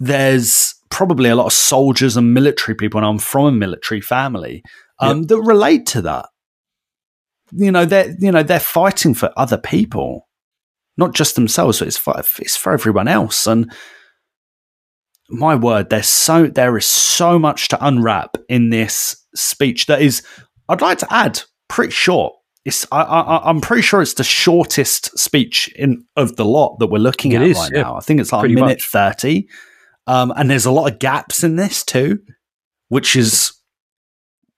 there's probably a lot of soldiers and military people, and I'm from a military family um, that relate to that. You know, they're you know they're fighting for other people, not just themselves, but it's for, it's for everyone else. And my word, there's so there is so much to unwrap in this speech that is, I'd like to add, pretty short. It's I, I, I'm pretty sure it's the shortest speech in of the lot that we're looking It at is, right yeah. now. I think it's like a minute much. thirty, um, and there's a lot of gaps in this too, which is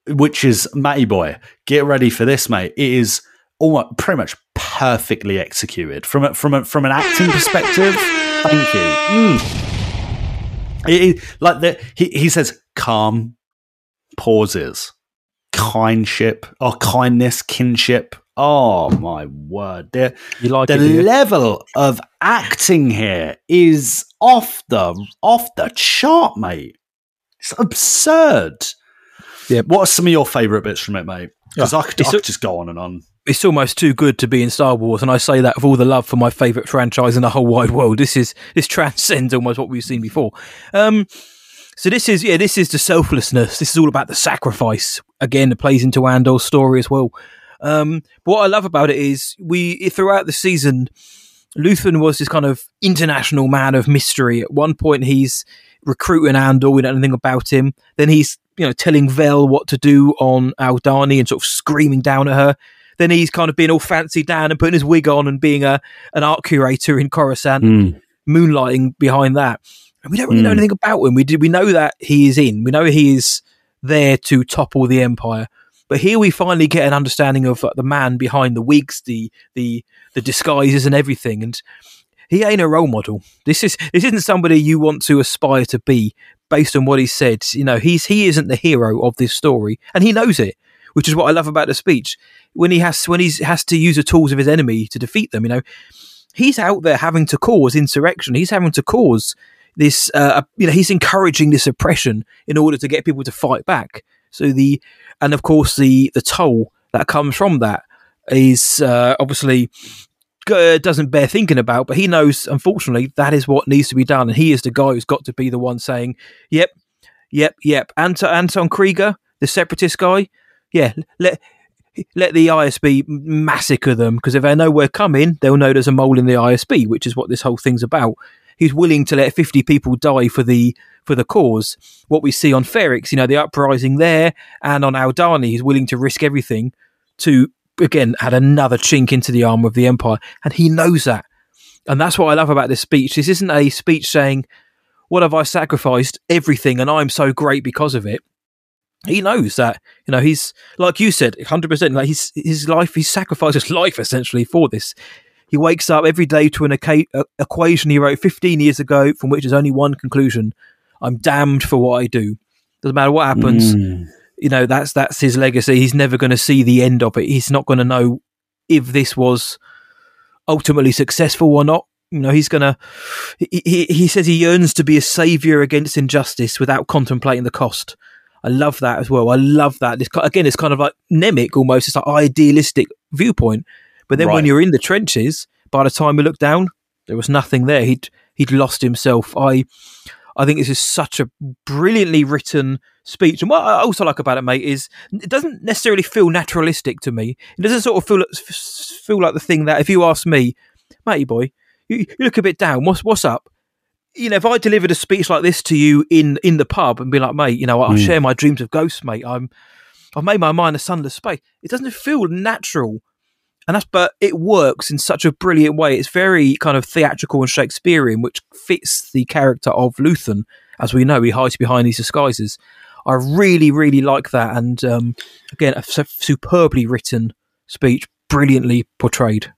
which is Matty boy. Get ready for this, mate. It is almost pretty much perfectly executed from a, from a, from an acting perspective. Thank you. Mm. It- it- like the, he he says calm pauses, kindship or kindness, kinship. Oh my word! The, You like the it, level of acting here is off the off the chart, mate. It's absurd. Yeah. What are some of your favourite bits from it, mate? Because Yeah. I, could, I could just go on and on. it's almost too good to be in Star Wars, and I say that with all the love for my favourite franchise in the whole wide world. This is this transcends almost what we've seen before. Um, so this is yeah, this is the selflessness. This is all about the sacrifice. Again, it plays into Andor's story as well. Um, but what I love about it is we throughout the season, Luthen was this kind of international man of mystery. At one point, he's recruiting Andor. We don't know anything about him. Then he's you know, telling Vel what to do on Aldhani and sort of screaming down at her. Then he's kind of being all fancy down and putting his wig on and being a an art curator in Coruscant, Mm. moonlighting behind that. And we don't really know Mm. anything about him. We do, we know that he is in. We know he is there to topple the empire. But here we finally get an understanding of uh, the man behind the wigs, the the the disguises, and everything. And he ain't a role model. This is this isn't somebody you want to aspire to be based on what he said. You know, he's he isn't the hero of this story, and he knows it, which is what I love about the speech. When he has when he has to use the tools of his enemy to defeat them, you know, he's out there having to cause insurrection. He's having to cause this. Uh, you know, he's encouraging this oppression in order to get people to fight back. So the and of course the the toll that comes from that is uh, obviously uh, Uh, doesn't bear thinking about, but he knows, unfortunately, that is what needs to be done. And he is the guy who's got to be the one saying, yep, yep, yep. Anton, Anton Kreegyr, the separatist guy, yeah, let let the ISB massacre them because if they know we're coming, they'll know there's a mole in the ISB, which is what this whole thing's about. He's willing to let 50 people die for the for the cause. What we see on Ferrix, you know, the uprising there, and on Aldhani, he's willing to risk everything to again had another chink into the armor of the empire, and he knows that. And that's what I love about this speech. This isn't a speech saying, "What have I sacrificed? Everything, and I'm so great because of it." He knows that you know he's like you said, hundred percent. Like his his life, he sacrificed his life essentially for this. He wakes up every day to an equa- equation he wrote 15 years ago, from which there's only one conclusion: I'm damned for what I do. Doesn't matter what happens. Mm. You know that's that's his legacy. He's never going to see the end of it. He's not going to know if this was ultimately successful or not. You know, he's gonna. He, he he says he yearns to be a savior against injustice without contemplating the cost. I love that as well. I love that. This again, it's kind of like Nemik almost. It's like idealistic viewpoint. But then when you're in the trenches, by the time we look down, there was nothing there. He'd he'd lost himself. I I think this is such a brilliantly written speech. And what I also like about it, mate, is it doesn't necessarily feel naturalistic to me. It doesn't sort of feel feel like the thing that if you ask me, matey boy, you, you look a bit down. What's what's up? You know, if I delivered a speech like this to you in in the pub and be like, mate, you know, I Mm. share my dreams of ghosts, mate. I'm I've made my mind a sunless space. It doesn't feel natural. And that's but it works in such a brilliant way. It's very kind of theatrical and Shakespearean, which fits the character of Luthen. As we know, he hides behind these disguises. I really, really like that. And um, again, a su- superbly written speech, brilliantly portrayed.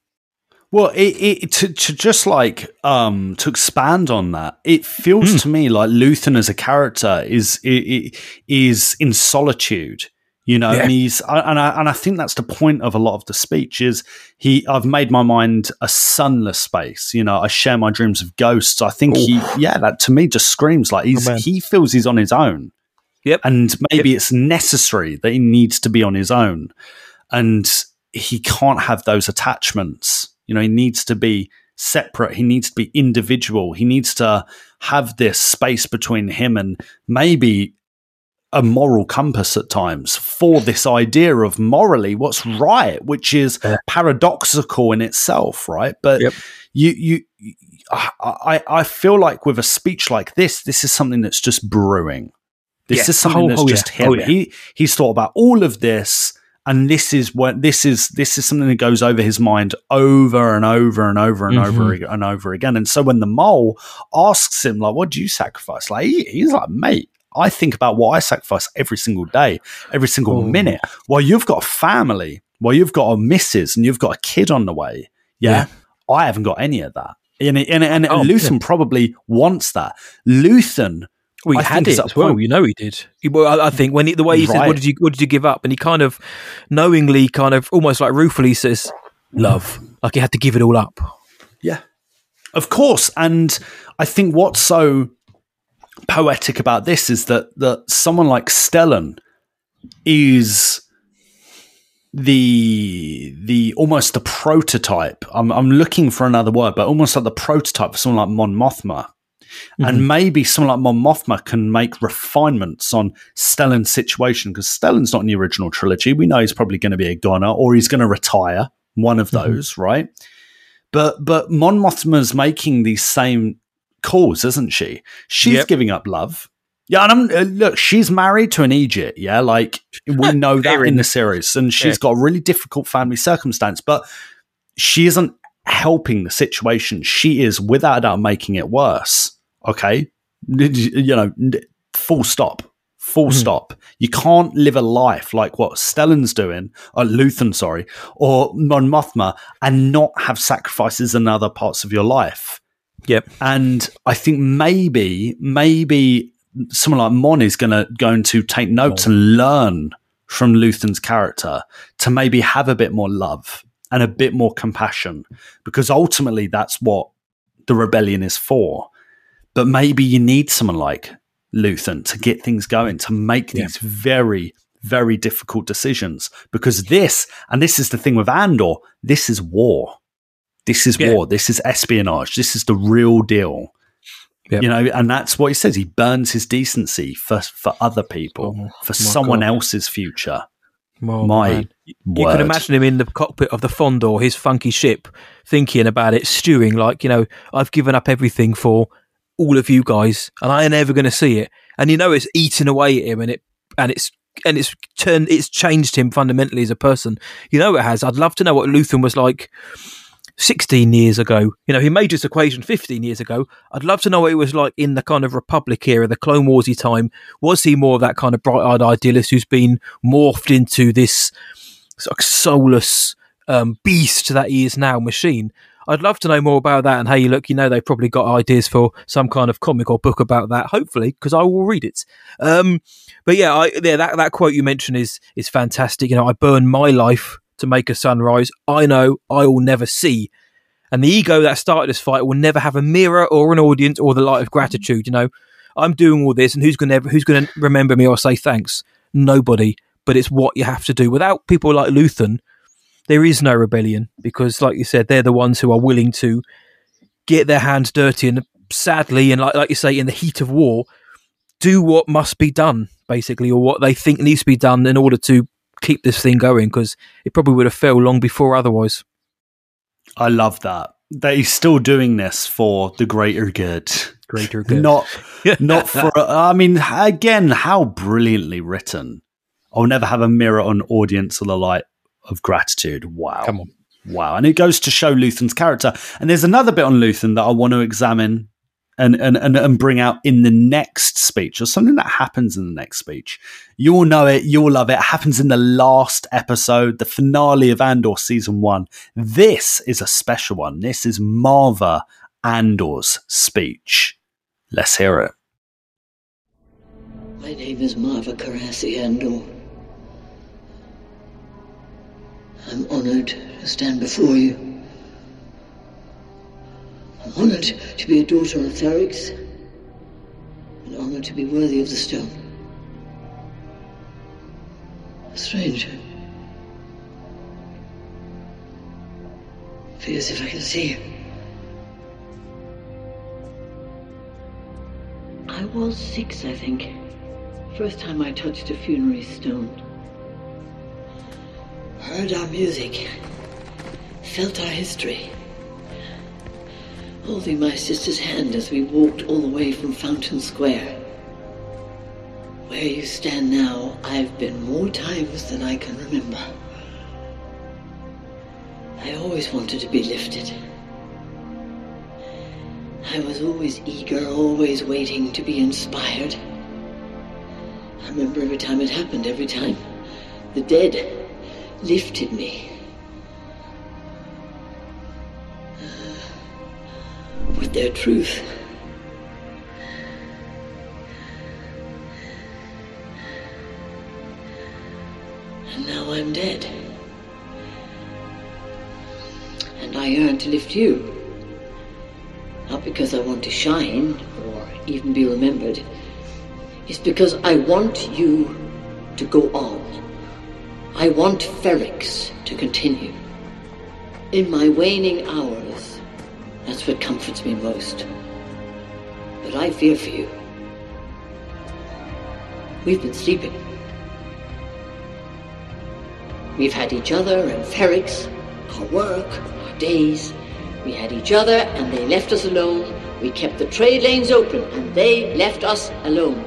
Well, it, it to, to just like um to expand on that, it feels Hmm. to me like Luthen as a character is i- i- is in solitude, you know, Yeah. and he's I- and I and I think that's the point of a lot of the speech is he I've made my mind a sunless space, you know, I share my dreams of ghosts. I think he yeah, that to me just screams like he's Oh, he feels he's on his own. Yep. And maybe it's necessary that he needs to be on his own. And he can't have those attachments. You know, he needs to be separate. He needs to be individual. He needs to have this space between him and maybe a moral compass at times for this idea of morally what's right, which is paradoxical in itself, right? But you, you, I, I, I feel like with a speech like this, this is something that's just brewing. This is something Oh, that's oh, just yeah. him. Oh, yeah. He he's thought about all of this, and this is what this is. This is something that goes over his mind over and over and over and over Mhm. ag- and over again. And so when the mole asks him, like, "What do you sacrifice?" Like he, he's like, "Mate." I think about what I sacrifice every single day, every single Oh. minute. While you've got a family, while you've got a missus and you've got a kid on the way, yeah, I haven't got any of that. And and, and, Oh, Luthen probably wants that. Luthen, Well, he I had it as well. point- You know, he did. He, well, I, I think when he, the way he Right. "What did you What did you give up?" and he kind of knowingly, kind of almost like ruefully says, "Love." Like he had to give it all up. Yeah. Of course. And I think what's so poetic about this is that that someone like Stellan is the the almost the prototype. I'm I'm looking for another word, but almost like the prototype for someone like Mon Mothma. And maybe someone like Mon Mothma can make refinements on Stellan's situation because Stellan's not in the original trilogy. We know he's probably going to be a goner or he's going to retire. One of those, right? But but Mon Mothma's making these same calls, isn't she? She's Yep. giving up love. Yeah, and I'm, uh, look, she's married to an Egypt. Yeah, like we [LAUGHS] know that in the series, and she's Yeah. got a really difficult family circumstance, but she isn't helping the situation. She is, without a doubt, making it worse. Okay, you know, full stop. Full mm-hmm. stop. You can't live a life like what Stellan's doing, or Luthen, sorry, or Mon Mothma, and not have sacrifices in other parts of your life. Yep. And I think maybe, maybe someone like Mon is gonna going to take notes mm. and learn from Luthen's character to maybe have a bit more love and a bit more compassion, because ultimately that's what the rebellion is for. But maybe you need someone like Luthen to get things going, to make these very, very difficult decisions. Because this, and this is the thing with Andor, this is war. This is Yeah. war. This is espionage. This is the real deal. Yep. You know, and that's what he says. He burns his decency for for other people, oh, for Oh, my someone God. else's future. Well, my. You can imagine him in the cockpit of the Fondor, his funky ship, thinking about it, stewing like, you know, I've given up everything for all of you guys, and I ain't ever going to see it. And you know, it's eating away at him, and it and it's and it's turned, it's changed him fundamentally as a person. You know, it has. I'd love to know what Luthen was like. 16 years ago, you know, he made this equation 15 years ago. I'd love to know what it was like in the kind of Republic era, the Clone Warsy time. Was he more of that kind of bright eyed idealist who's been morphed into this sort of soulless um, beast that he is now, machine. I'd love to know more about that. And hey, look, you know, they've probably got ideas for some kind of comic or book about that. Hopefully, because I will read it. Um, but yeah, I, yeah, that that quote you mentioned is is fantastic. You know, I burn my life to make a sunrise. I know I will never see. And the ego that started this fight will never have a mirror or an audience or the light of gratitude. You know, I'm doing all this, and who's going to who's going to remember me or say thanks? Nobody. But it's what you have to do. Without people like Luthen, there is no rebellion because, like you said, they're the ones who are willing to get their hands dirty and sadly, and like like you say, in the heat of war, do what must be done, basically, or what they think needs to be done in order to keep this thing going. Because it probably would have failed long before otherwise. I love that. That he's still doing this for the greater good. Greater good. Not [LAUGHS] not for I mean, again, how brilliantly written. I'll never have a mirror on audience or the light of gratitude. Wow. Come on. Wow. And it goes to show Luthen's character. And there's another bit on Luthen that I want to examine and, and, and, and bring out in the next speech, or something that happens in the next speech. You will know it, you will love it. It happens in the last episode, the finale of Andor season one. This is a special one. This is Maarva Andor's speech. Let's hear it. My name is Maarva Carassi Andor. I'm honored to stand before you. I'm honored to be a daughter of Ferrix, and honored to be worthy of the stone. A stranger. Feels if I can see you. I was six, I think. First time I touched a funerary stone. Heard our music. Felt our history. Holding my sister's hand as we walked all the way from Fountain Square. Where you stand now, I've been more times than I can remember. I always wanted to be lifted. I was always eager, always waiting to be inspired. I remember every time it happened, every time the dead lifted me. With their truth. And now I'm dead. And I yearn to lift you. Not because I want to shine or even be remembered. It's because I want you to go on. I want Ferrix to continue. In my waning hours, that's what comforts me most. But I fear for you. We've been sleeping. We've had each other and Ferrix, our work, our days. We had each other and they left us alone. We kept the trade lanes open and they left us alone.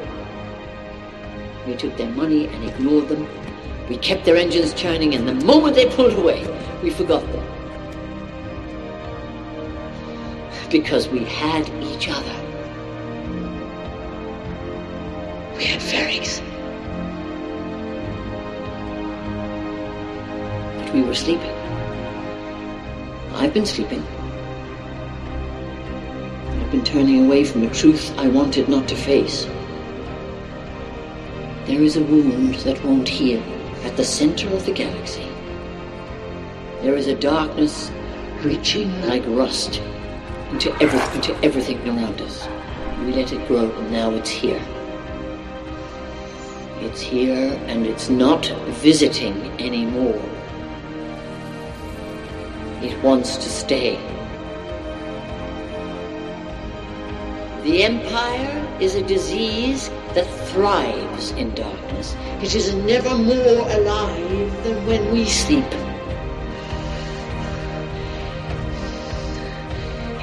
We took their money and ignored them. We kept their engines churning, and the moment they pulled away, we forgot them. Because we had each other. We had Ferrix. But we were sleeping. I've been sleeping. I've been turning away from a truth I wanted not to face. There is a wound that won't heal at the center of the galaxy. There is a darkness reaching like rust into, every, into everything around us. We let it grow, and now it's here. It's here, and it's not visiting anymore. It wants to stay. The Empire is a disease that thrives in darkness. It is never more alive than when we sleep.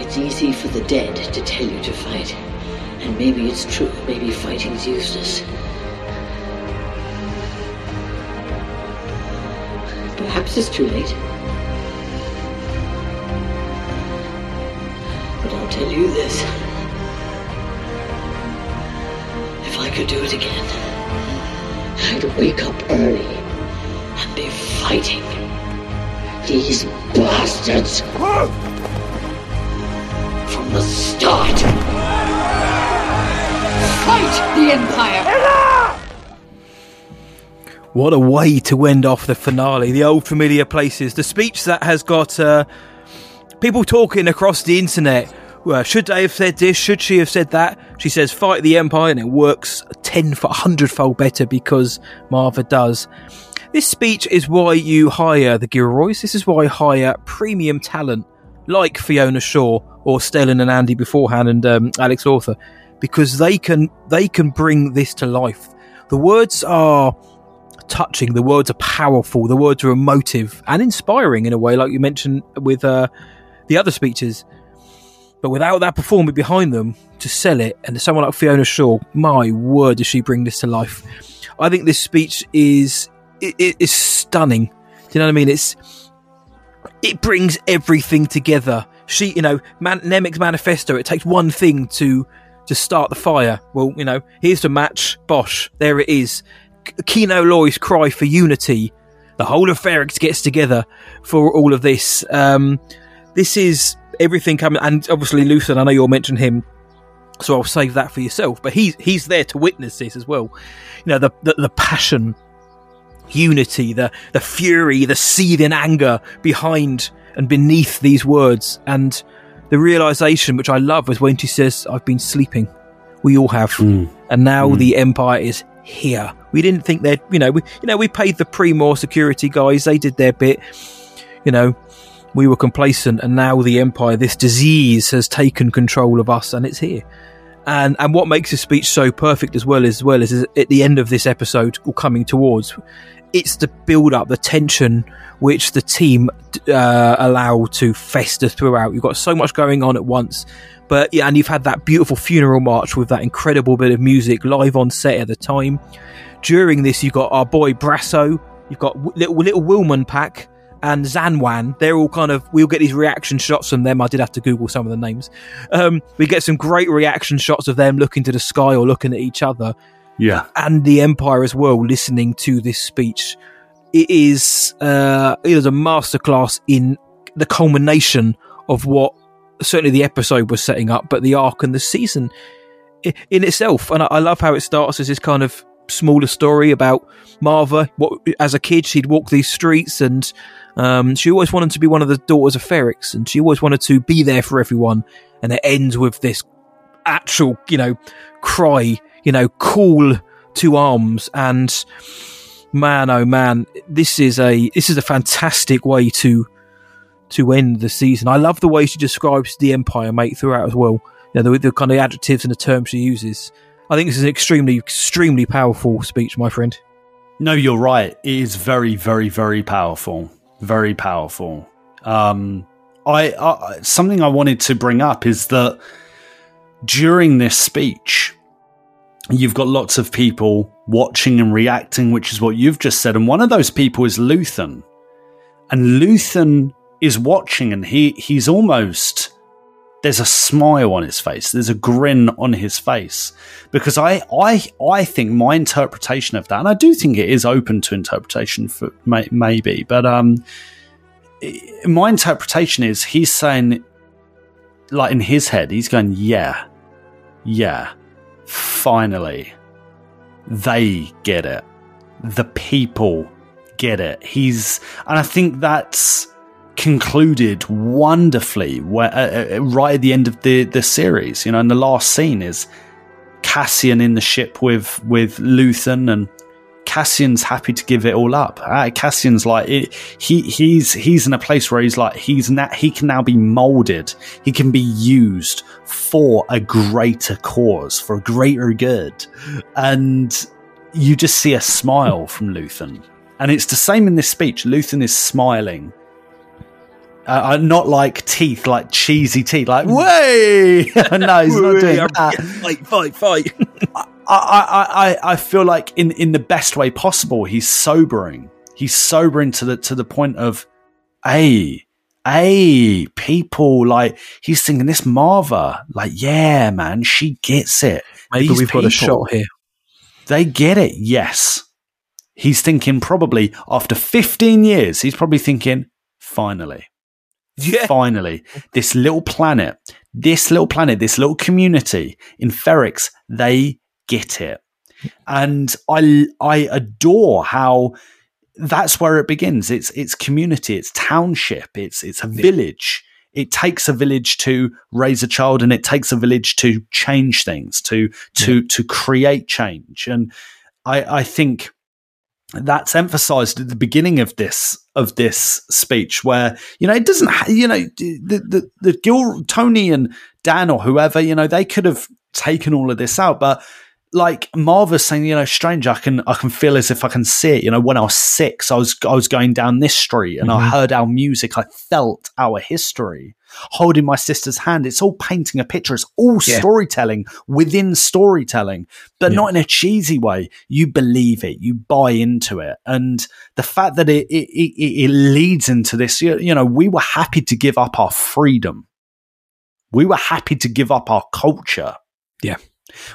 It's easy for the dead to tell you to fight. And maybe it's true. Maybe fighting's useless. Perhaps it's too late. But I'll tell you this. Could do it again, I'd wake up early and be fighting these bastards from the start. Fight the Empire! What a way to end off the finale. The old familiar places. The speech that has got uh, people talking across the internet. Uh, should they have said this? Should she have said that? She says, fight the Empire, and it works 10 for 100 fold better because Maarva does. This speech is why you hire the Gilroys. This is why you hire premium talent like Fiona Shaw or Stellan and Andy beforehand and um, Alex Lawther because they can they can bring this to life. The words are touching. The words are powerful. The words are emotive and inspiring in a way, like you mentioned with uh, the other speeches. But without that performer behind them to sell it, and someone like Fiona Shaw, my word, does she bring this to life? I think this speech is it, it is stunning. Do you know what I mean? It's it brings everything together. She, you know, Man- Nemik's manifesto. It takes one thing to to start the fire. Well, you know, here's the match. Bosh, there it is. Kino Loy's cry for unity. The whole of Ferrix gets together for all of this. Um, this is everything coming, and obviously Luthen. I know you'll mention him, so I'll save that for yourself. But he's he's there to witness this as well. You know, the the, the passion, unity, the the fury, the seething anger behind and beneath these words, and the realization, which I love, is when she says, "I've been sleeping." We all have, hmm. and now hmm. the Empire is here. We didn't think they'd, you know, we, you know, we paid the Pre-Mor security guys; they did their bit. You know, we were complacent, and now the Empire, this disease, has taken control of us, and it's here. And and what makes his speech so perfect as well as well is, is at the end of this episode, or coming towards, it's the build up, the tension which the team uh, allow to fester throughout. You've got so much going on at once, but yeah, and you've had that beautiful funeral march with that incredible bit of music live on set at the time. During this, you've got our boy Brasso, you've got little little Wilmon Paak and Zanwan. They're all kind of we'll get these reaction shots from them. I did have to Google some of the names. Um, we get some great reaction shots of them looking to the sky or looking at each other. Yeah. And the Empire as well, listening to this speech. It is uh, it is a masterclass in the culmination of what certainly the episode was setting up, but the arc and the season in, itself. And I, I love how it starts as this kind of smaller story about Maarva. What as a kid she'd walk these streets, and um, she always wanted to be one of the daughters of Ferrix, and she always wanted to be there for everyone. And it ends with this actual, you know, cry, you know, call to arms, and man, oh man, this is a this is a fantastic way to to end the season. I love the way she describes the Empire, mate, throughout as well. You know, the, the kind of adjectives and the terms she uses. I think this is an extremely, extremely powerful speech, my friend. No, you're right. It is very, very, very powerful. Very powerful. Um, I, I something I wanted to bring up is that during this speech, you've got lots of people watching and reacting, which is what you've just said. And one of those people is Luthen. And Luthen is watching and he he's almost there's a smile on his face. There's a grin on his face because I I I think my interpretation of that, and I do think it is open to interpretation for may, maybe, but um, my interpretation is he's saying, like in his head, he's going, yeah, yeah, finally, they get it, the people get it. He's, and I think that's concluded wonderfully where, uh, uh, right at the end of the, the series. You know, and the last scene is Cassian in the ship with with Luthen, and Cassian's happy to give it all up. Uh, Cassian's like it, he he's he's in a place where he's like he's na- he can now be molded. He can be used for a greater cause, for a greater good, and you just see a smile from Luthen. And it's the same in this speech. Luthen is smiling uh, not like teeth, like cheesy teeth, like way. [LAUGHS] no, he's not doing that. Fight, fight, fight. I, I, I, I feel like in, in the best way possible, he's sobering. He's sobering to the to the point of, hey, hey, people, like he's thinking this Maarva, like, yeah, man, she gets it. Maybe These we've people, got a shot here. They get it. Yes. He's thinking probably after 15 years, he's probably thinking, finally. Yeah. Finally, this little planet, this little planet, this little community in Ferrix, they get it. And I I adore how that's where it begins. It's it's community, it's township, it's it's a village. It takes a village to raise a child and it takes a village to change things, to to yeah. to create change. And I, I think that's emphasized at the beginning of this of this speech where you know it doesn't you know the the, the Gil Tony and Dan or whoever you know they could have taken all of this out but like Maarva's saying, you know, strange. I can I can feel as if I can see it. You know, when I was six, I was I was going down this street and mm-hmm. I heard our music. I felt our history. Holding my sister's hand, it's all painting a picture. It's all yeah. storytelling within storytelling, but yeah. not in a cheesy way. You believe it, you buy into it, and the fact that it it, it, it leads into this. You know, we were happy to give up our freedom. We were happy to give up our culture. Yeah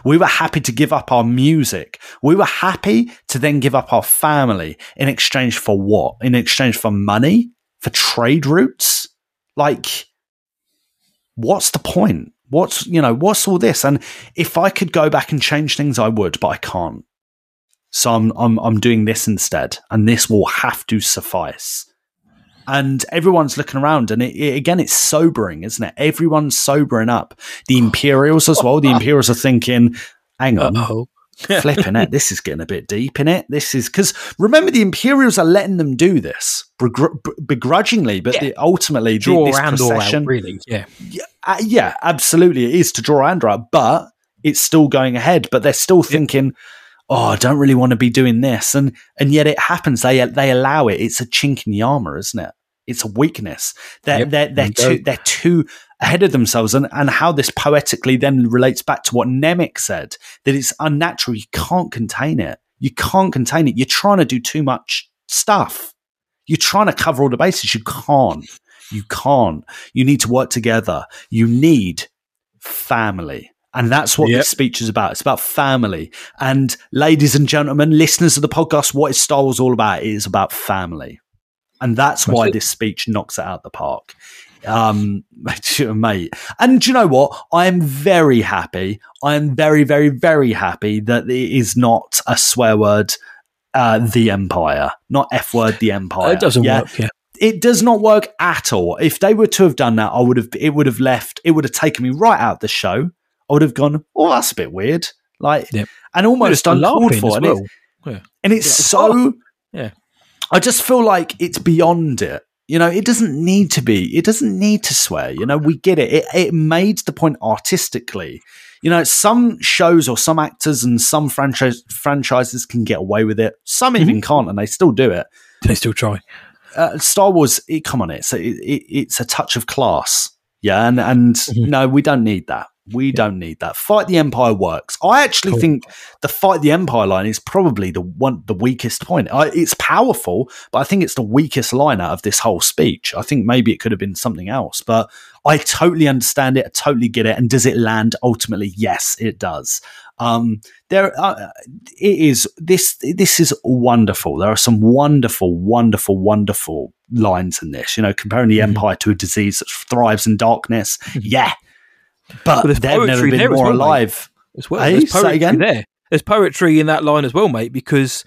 we were happy to give up our music. We were happy to then give up our family in exchange for what? In exchange for money? For trade routes? Like, what's the point? What's, you know, what's all this? And if I could go back and change things, I would, but I can't. So I'm, I'm, I'm doing this instead. And this will have to suffice and everyone's looking around and it, it, again it's sobering isn't it everyone's sobering up the imperials as well the [LAUGHS] imperials are thinking hang on Uh-oh. [LAUGHS] flipping it this is getting a bit deep in it this is because remember the imperials are letting them do this begrudgingly but yeah. the, ultimately draw the, this procession, out, really yeah yeah, uh, yeah absolutely it is to draw and out but it's still going ahead but they're still thinking yeah oh, I don't really want to be doing this. And, and yet it happens. They, they allow it. It's a chink in the armor, isn't it? It's a weakness. They're, yep, they're, they're too, they're too ahead of themselves. And, and how this poetically then relates back to what Nemik said, that it's unnatural. You can't contain it. You can't contain it. You're trying to do too much stuff. You're trying to cover all the bases. You can't. You can't. You need to work together. You need family. And that's what yep. this speech is about. It's about family. And ladies and gentlemen, listeners of the podcast, what is Star Wars all about? It is about family. And that's why this speech knocks it out the park. Um, [LAUGHS] mate. And do you know what? I am very happy. I am very, very, very happy that it is not a swear word, uh, the Empire, not F word, the Empire. It doesn't yeah? work, yeah it does not work at all. If they were to have done that, I would have. It would have left. It would have taken me right out the show. I would have gone, oh, that's a bit weird. Like, yep. and almost uncalled for. And, well. it, yeah. and it's yeah. so, yeah. I just feel like it's beyond it. You know, it doesn't need to be. It doesn't need to swear. You know, we get it. It, it made the point artistically. You know, some shows or some actors and some franchise franchises can get away with it. Some mm-hmm. even can't, and they still do it. They still try. Uh, Star Wars, it, come on, it's a, it, it's a touch of class. Yeah, and and mm-hmm. no, we don't need that. We don't need that. Fight the Empire works. I actually Cool. think the fight the Empire line is probably the one the weakest point. I, it's powerful, but I think it's the weakest line out of this whole speech. I think maybe it could have been something else, but I totally understand it. I totally get it. And does it land ultimately? Yes, it does. Um, there, uh, it is this. This is wonderful. There are some wonderful, wonderful, wonderful lines in this. You know, comparing the Empire to a disease that thrives in darkness. [LAUGHS] Yeah, but there's they've never poetry been there as more well, alive. as well. Hey, There's say poetry again? there. There's poetry in that line as well, mate, because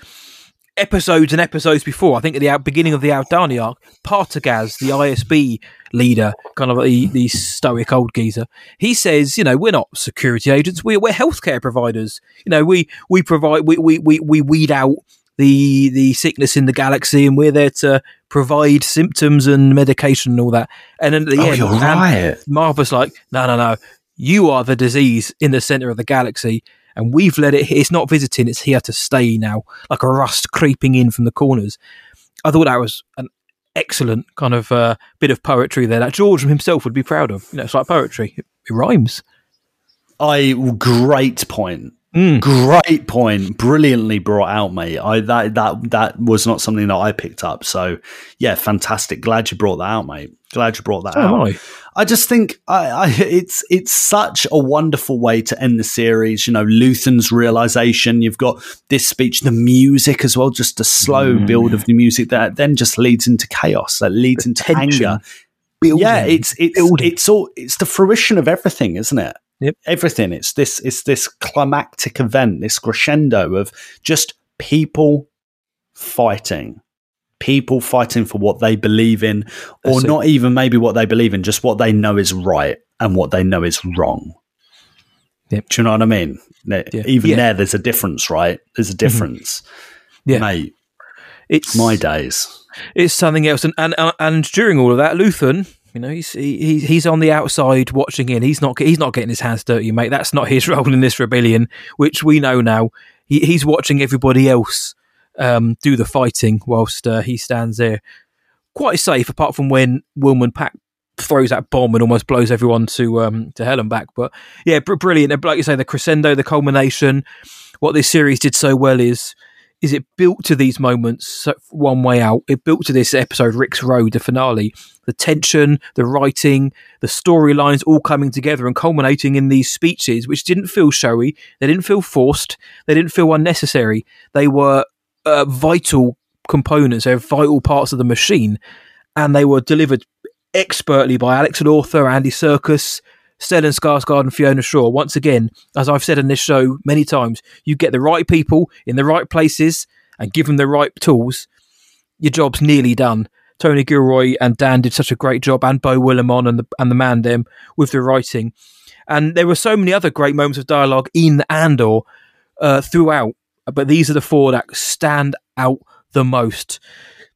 episodes and episodes before, I think at the beginning of the Aldhani arc, Partagaz, the ISB leader, kind of the, the stoic old geezer, he says, you know, we're not security agents, we're, we're healthcare providers. You know, we, we provide, we, we, we, we weed out the, the sickness in the galaxy and we're there to provide symptoms and medication and all that. And then at the Oh, end, you're and right. Maarva's like, no, no, no. You are the disease in the center of the galaxy, and we've let it. It's not visiting; it's here to stay now, like a rust creeping in from the corners. I thought that was an excellent kind of uh, bit of poetry there that George himself would be proud of. You know, it's like poetry; it, it rhymes. I great point. Mm. Great point. Brilliantly brought out, mate. I that that that was not something that I picked up. So yeah, fantastic. Glad you brought that out, mate. Glad you brought that So out. I. I just think I, I, it's it's such a wonderful way to end the series. You know, Luthen's realization. You've got this speech, the music as well, just a slow Mm. build of the music that then just leads into chaos. That leads into tension anger. building, yeah, it's it's it's all it's the fruition of everything, isn't it? Yep. Everything. It's this it's this climactic event, this crescendo of just people fighting. People fighting for what they believe in, or not even maybe what they believe in, just what they know is right and what they know is wrong. Yep. Do you know what I mean? Yeah. Even Yeah. there, there's a difference, right? There's a mm-hmm. difference. Yeah. Mate, It's my days. it's something else. And and and, during all of that, Luthen, you know, he's he, he- he's on the outside watching in. He's not he's not getting his hands dirty, mate. That's not his [LAUGHS] role in this rebellion, which we know now. He, he's watching everybody else um, do the fighting whilst uh, he stands there, quite safe. Apart from when Wilmon Paak throws that bomb and almost blows everyone to um, to hell and back. But yeah, br- brilliant. Like you say, the crescendo, the culmination. What this series did so well is is it built to these moments one way out. It built to this episode, Rix Road, the finale. The tension, the writing, the storylines all coming together and culminating in these speeches, which didn't feel showy. They didn't feel forced. They didn't feel unnecessary. They were uh, vital components. They're vital parts of the machine. And they were delivered expertly by Alex Lawther Andy Serkis, Stellan Skarsgård, and Fiona Shaw. Once again, as I've said in this show many times, you get the right people in the right places and give them the right tools, your job's nearly done. Tony Gilroy and Dan did such a great job, and Beau Willimon and the and the man them with the writing. And there were so many other great moments of dialogue in Andor uh, throughout, but these are the four that stand out the most.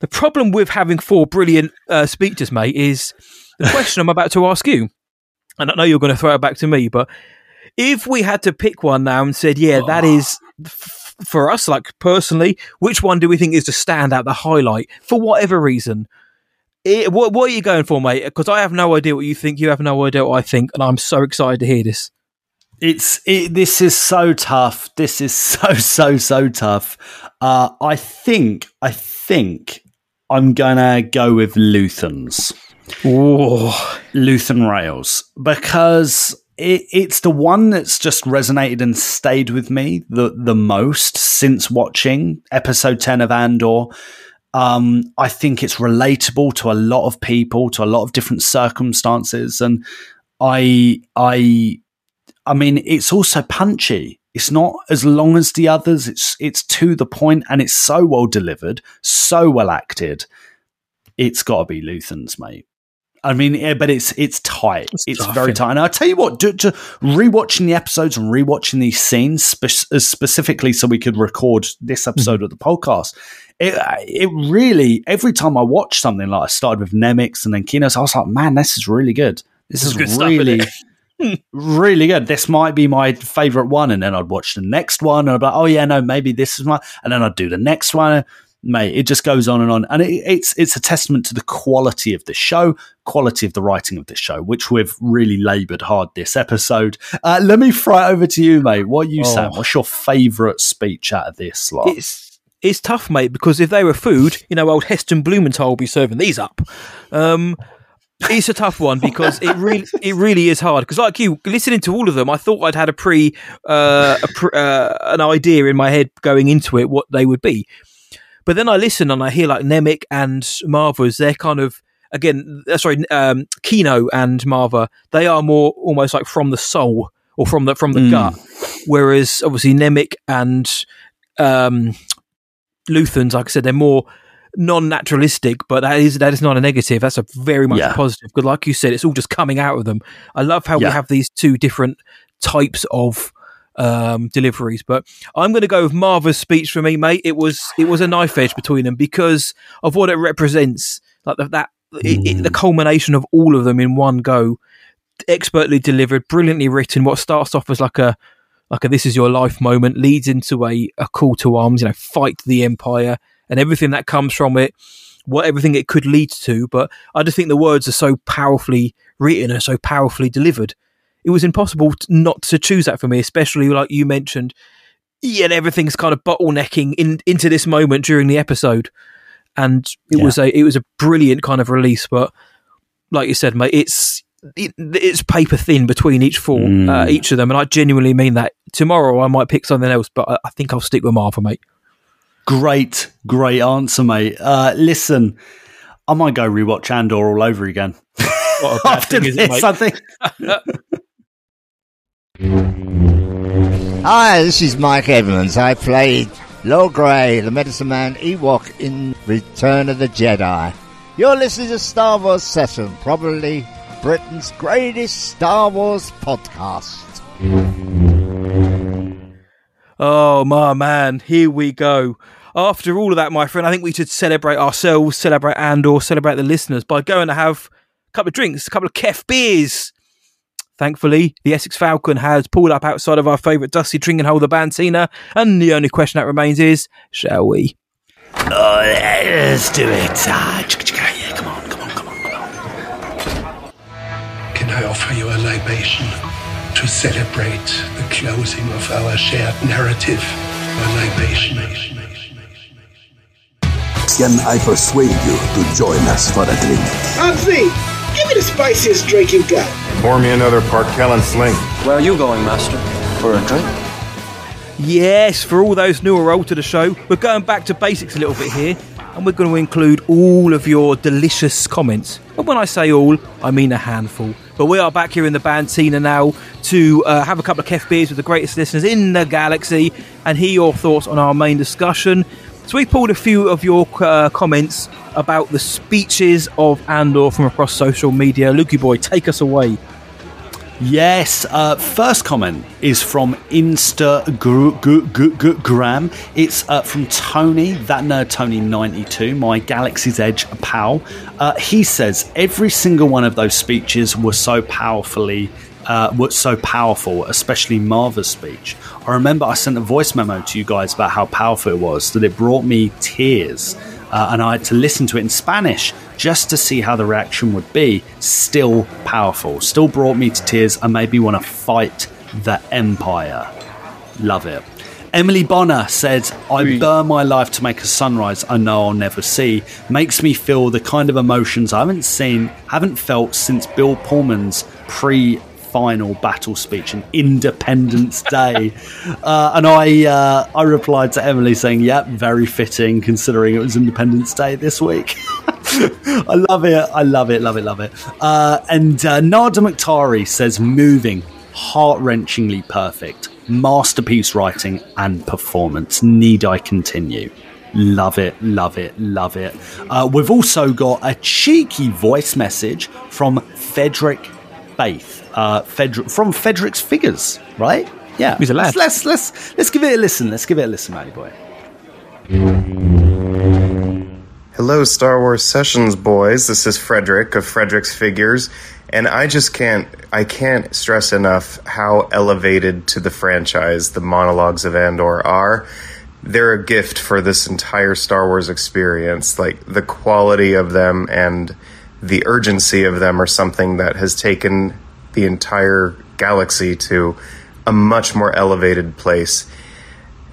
The problem with having four brilliant uh, speeches, mate, is the question I'm about to ask you. And I know you're going to throw it back to me, but if we had to pick one now and said, yeah, that is f- for us, like personally, which one do we think is the standout, the highlight, for whatever reason? It, what, what are you going for, mate? Because I have no idea what you think. You have no idea what I think, and I'm so excited to hear this. It's it, this is so tough. This is [LAUGHS] so so so tough. Uh, I think I think I'm gonna go with Luthens. Oh, Luthen Rael's because it, it's the one that's just resonated and stayed with me the the most since watching episode ten of Andor. Um, I think it's relatable to a lot of people, to a lot of different circumstances, and I I I mean, it's also punchy. It's not as long as the others. It's it's to the point and it's so well delivered, so well acted. It's got to be Luthen's, mate. I mean, yeah, but it's it's tight. It's, tough, very tight. And I'll tell you what, to, to rewatching the episodes and rewatching these scenes spe- specifically so we could record this Mm-hmm. episode of the podcast. It it really every time I watch something like I started with Nemik's and then Kinos, I was like, man, this is really good. This, This is is stuff, really innit? [LAUGHS] really good. This might be my favorite one, and then I'd watch the next one, and I'd be like, oh yeah, no, maybe this is my, and then I'd do the next one. Mate, it just goes on and on, and it, it's it's a testament to the quality of the show, quality of the writing of this show, which we've really laboured hard this episode. Uh, let me it over to you, mate. What you Oh. Sam? What's your favourite speech out of this lot? It's it's tough, mate, because if they were food, you know, old Heston Blumenthal will be serving these up. Um, it's a tough one because it [LAUGHS] really it really is hard. Because like you, listening to all of them, I thought I'd had a pre uh, a pre, uh, an idea in my head going into it what they would be, but then I listen and I hear like Nemik and Maarva's. They're kind of again, uh, sorry, um, Kino and Maarva. They are more almost like from the soul or from the from the Mm. gut, whereas obviously Nemik and um, Luthen's, like I said, they're more non-naturalistic, but that is that is not a negative. That's a very much Yeah. a positive. Because, like you said, it's all just coming out of them. I love how Yeah. we have these two different types of um, deliveries. But I'm going to go with Maarva's speech for me, mate. It was it was a knife edge between them because of what it represents. Like the, that, it, it, the culmination of all of them in one go, expertly delivered, brilliantly written. What starts off as like a like a this is your life moment leads into a, a call to arms, you know, fight the empire and everything that comes from it, what everything it could lead to. But I just think the words are so powerfully written and so powerfully delivered. It was impossible t- not to choose that for me, especially like you mentioned. Yeah, everything's kind of bottlenecking in, into this moment during the episode, and it Yeah. was a it was a brilliant kind of release. But like you said, mate, it's it, it's paper thin between each four, uh, Mm. each of them, and I genuinely mean that. Tomorrow I might pick something else, but I, I think I'll stick with Maarva, mate. Great, great answer, mate. Uh, listen, I might go rewatch Andor all over again. What a [LAUGHS] bad After thing, is it, this, mate? I think. [LAUGHS] Hi, this is Mike Edmonds. I played Logray, the Medicine Man Ewok in Return of the Jedi. You're listening to Star Wars Session, probably Britain's greatest Star Wars podcast. Oh my man, here we go. After all of that, my friend, I think we should celebrate ourselves, celebrate and or celebrate the listeners by going to have a couple of drinks, a couple of kef beers. Thankfully, the Essex Falcon has pulled up outside of our favourite dusty drinking hole, the Bantina, and the only question that remains is, shall we? Oh, let's do it. Ah, yeah, come on, come on, come on, come on. Can I offer you a libation to celebrate the closing of our shared narrative? A libation. Can I persuade you to join us for a drink? Anthony, give me the spiciest drink you got. Pour me another Park Kellen Sling. Where are you going, Master? For a drink? Yes, for all those new or old to the show, we're going back to basics a little bit here, and we're going to include all of your delicious comments. And when I say all, I mean a handful. But we are back here in the Bantina now to uh, have a couple of kef beers with the greatest listeners in the galaxy and hear your thoughts on our main discussion. So we pulled a few of your uh, comments about the speeches of Andor from across social media. Lukey boy, take us away. Yes, uh, first comment is from Instagram. It's uh, from Tony, that nerd Tony ninety two, my Galaxy's Edge pal. Uh, he says every single one of those speeches were so powerfully. Uh, was so powerful, especially Maarva's speech. I remember I sent a voice memo to you guys about how powerful it was that it brought me tears, uh, and I had to listen to it in Spanish just to see how the reaction would be. Still powerful, still brought me to tears and made me want to fight the Empire. Love it. Emily Bonner said, I burn my life to make a sunrise I know I'll never see. Makes me feel the kind of emotions I haven't seen, haven't felt since Bill Pullman's pre final battle speech on Independence Day. [LAUGHS] uh, and I uh, I replied to Emily saying, Yep, very fitting considering it was Independence Day this week. [LAUGHS] I love it. I love it. Love it. Love it. Uh, and uh, Nada Muktari says, moving, heart wrenchingly perfect, masterpiece writing and performance. Need I continue? Love it, love it, love it. Uh, we've also got a cheeky voice message from Frederick Faith, uh, Fedric, from Frederick's Figures, right? Yeah, He's a lad. Let's, let's let's let's give it a listen. Let's give it a listen, Matty boy. Hello, Star Wars Sessions boys. This is Frederick of Frederick's Figures, and I just can't I can't stress enough how elevated to the franchise the monologues of Andor are. they're a gift for this entire Star Wars experience. Like the quality of them and the urgency of them are something that has taken the entire galaxy to a much more elevated place.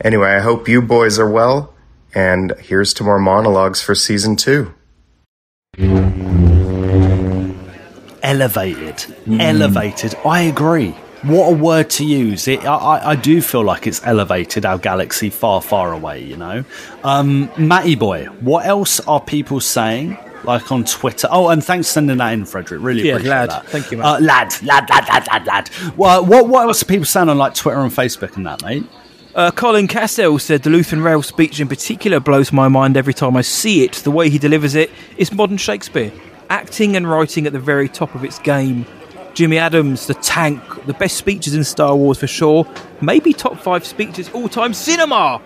Anyway, I hope you boys are well, and here's to more monologues for season two. Elevated. Elevated. I agree. What a word to use. It, I, I do feel like it's elevated our galaxy far, far away, you know? Um, Matty Boy, what else are people saying? Like on Twitter. Oh, and thanks for sending that in, Frederick. Really Yeah, appreciate lad. that. Thank you. Uh, lad, lad, lad, lad, lad, lad. Well, what, what else are people saying on like Twitter and Facebook and that, mate? Uh, Colin Cassell said the Luthen Rael speech in particular blows my mind every time I see it. The way he delivers it is modern Shakespeare. Acting and writing at the very top of its game. Jimmy Adams, the tank, the best speeches in Star Wars for sure. Maybe top five speeches all time cinema.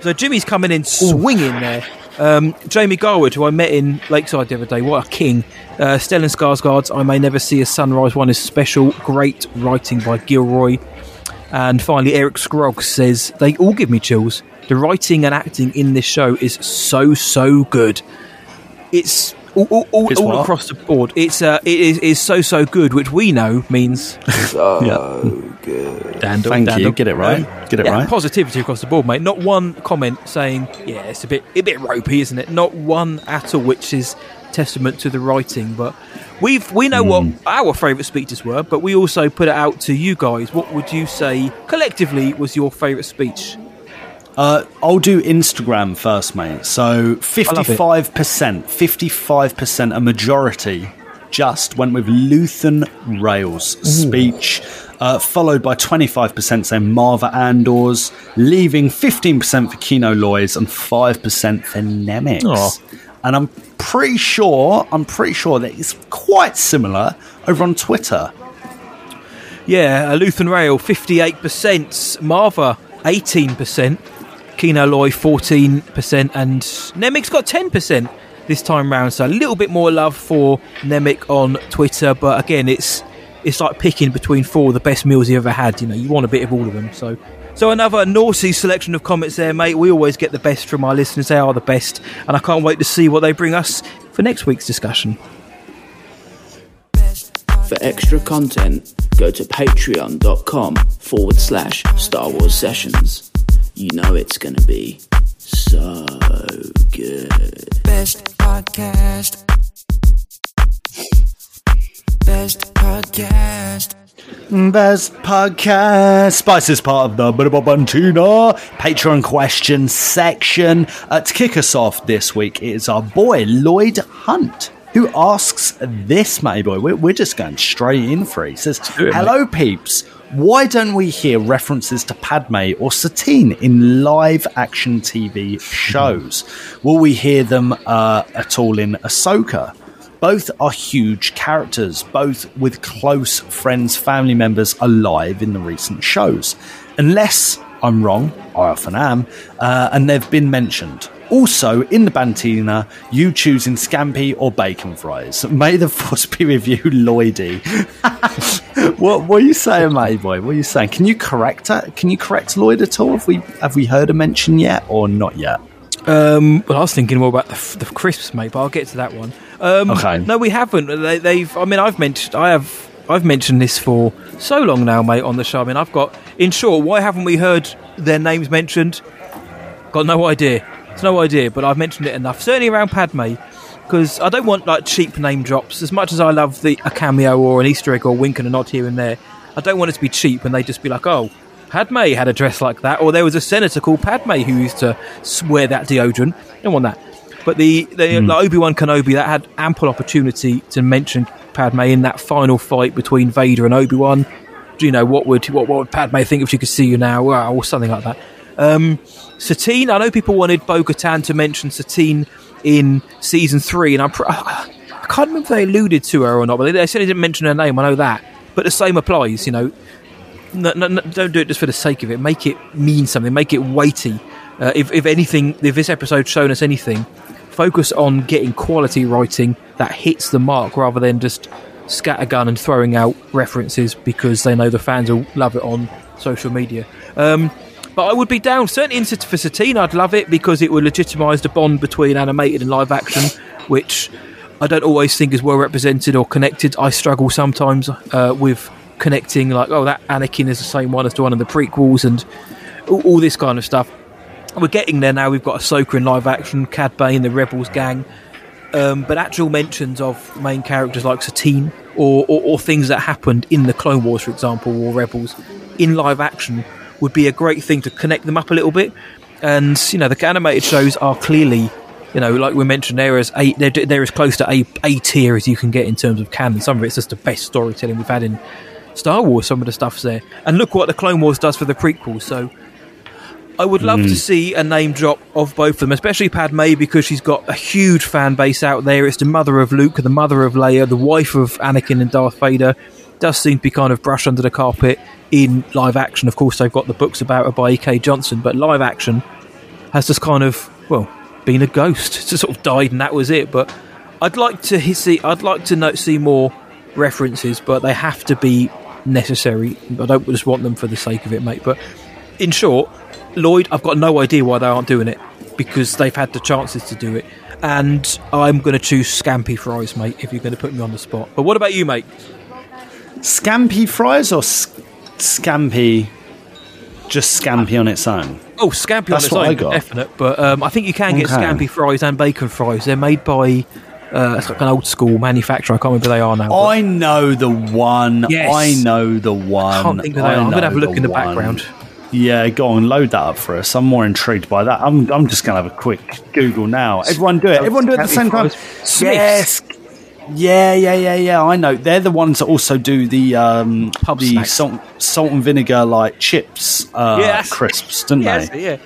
So Jimmy's coming in swinging there. Um, Jamie Garwood, who I met in Lakeside the other day, what a king. Uh, Stellan Skarsgård's I May Never See a Sunrise one is special. Great writing by Gilroy. And finally, Eric Scroggs says, They all give me chills. The writing and acting in this show is so, so good. It's all, all, all, all across the board. It's uh, it is, is so, so good, which we know means [LAUGHS] So good. Dandle, Thank you. dandle. Get it right. Get it yeah, right. Positivity across the board, mate. Not one comment saying, "Yeah, it's a bit a bit ropey, isn't it?" Not one at all, which is testament to the writing. But we've we know what our favourite speeches were, but we also put it out to you guys. What would you say collectively was your favourite speech? Uh, I'll do Instagram first, mate. So fifty-five percent, fifty-five percent, a majority, just went with Luthen Rael's speech, uh, followed by twenty-five percent saying Maarva Andor's, leaving fifteen percent for Kino Loy's and five percent for Nemik's. Aw. And I'm pretty sure, I'm pretty sure that it's quite similar over on Twitter. Yeah, Luthen Rael fifty-eight percent, Maarva eighteen percent, Kino Loy fourteen percent, and Nemik's got ten percent this time round. So a little bit more love for Nemik on Twitter, but again, it's it's like picking between four of the best meals you ever had. You know, you want a bit of all of them. So. So another naughty selection of comments there, mate. We always get the best from our listeners. They are the best, and I can't wait to see what they bring us for next week's discussion. For extra content, go to patreon.com forward slash Star Wars Sessions. You know it's going to be so good. Best podcast. Best podcast. Best podcast. Spice is part of the Bantina Patreon question section. Uh, to kick us off this week, it is our boy Lloyd Hunt who asks this, Matty Boy. We're, we're just going straight in for it. He says, Hello, peeps. Why don't we hear references to Padme or Satine in live action TV shows? Will we hear them uh, at all in Ahsoka? Both are huge characters, both with close friends, family members alive in the recent shows. Unless I'm wrong, I often am, uh, and they've been mentioned. Also, in the Bantina, you choosing scampi or bacon fries. May the force be with you, Lloydie. [LAUGHS] what, what are you saying, matey boy? What are you saying? Can you correct that? Can you correct Lloyd at all? Have we have we heard a mention yet or not yet? Um, well, I was thinking more about the, f- the crisps, mate, but I'll get to that one. Um, Okay. No, we haven't. They, they've. I mean, I've mentioned. I have. I've mentioned this for so long now, mate, on the show. I mean, I've got. In short, why haven't we heard their names mentioned? Got no idea. It's no idea, but I've mentioned it enough. Certainly around Padme, because I don't want like cheap name drops. As much as I love the a cameo or an Easter egg or a wink and a nod here and there, I don't want it to be cheap and they just be like, oh. Padme had a dress like that, or there was a senator called Padme who used to wear that deodorant. I don't want that. But the, the hmm. like Obi Wan Kenobi that had ample opportunity to mention Padme in that final fight between Vader and Obi Wan. Do you know what would what, what would Padme think if she could see you now, or something like that? Um, Satine, I know people wanted Bo Katan to mention Satine in season three, and I'm pr- I can't remember if they alluded to her or not, but they they didn't mention her name. I know that, but the same applies. You know, no, no, no, don't do it just for the sake of it. Make it mean something. Make it weighty. Uh, if, if anything, if this episode's shown us anything, focus on getting quality writing that hits the mark rather than just scattergun and throwing out references because they know the fans will love it on social media. Um, But I would be down certainly in, for Satine. I'd love it because it would legitimise the bond between animated and live action, which I don't always think is well represented or connected. I struggle sometimes uh, with connecting, like, oh, that Anakin is the same one as the one in the prequels, and all, all this kind of stuff. We're getting there now. We've got Ahsoka in live action, Cad Bane, the Rebels gang, um, but actual mentions of main characters like Satine or, or, or things that happened in the Clone Wars, for example, or Rebels in live action would be a great thing to connect them up a little bit. And you know, the animated shows are clearly, you know, like we mentioned, they're as a, they're, they're as close to a a tier as you can get in terms of canon. Some of it's just the best storytelling we've had in Star Wars. Some of the stuff's there, and look what the Clone Wars does for the prequels. So. I would love Mm. to see a name drop of both of them, especially Padme because she's got a huge fan base out there. It's the mother of Luke, the mother of Leia, the wife of Anakin and Darth Vader. Does seem to be kind of brushed under the carpet in live action. Of course, they've got the books about her by E.K. Johnston, but live action has just kind of well been a ghost. [LAUGHS] It's just sort of died, and that was it. But I'd like to see. I'd like to know, see more references, but they have to be necessary. I don't just want them for the sake of it, mate. But in short, Lloyd, I've got no idea why they aren't doing it because they've had the chances to do it. And I'm going to choose Scampi Fries, mate, if you're going to put me on the spot. But what about you, mate? Scampi fries or s- Scampy, just Scampy on its own? Oh, Scampy That's on its what own, I got. definite. But um, I think you can get Okay. Scampi Fries and Bacon Fries. They're made by uh, it's like an old school manufacturer. I can't remember who they are now. but- I know the one. Yes. I know the one. can't think who they I are. I'm gonna have a look in the one. background. Yeah, go on, load that up for us. I'm more intrigued by that. I'm, I'm just going to have a quick Google now. Everyone do it. Everyone do it at the same time. Yes. Yeah, yeah, yeah, yeah. I know. They're the ones that also do the um, the snacks. salt, salt and vinegar like chips uh, Yes. crisps, didn't Yes, they? yeah,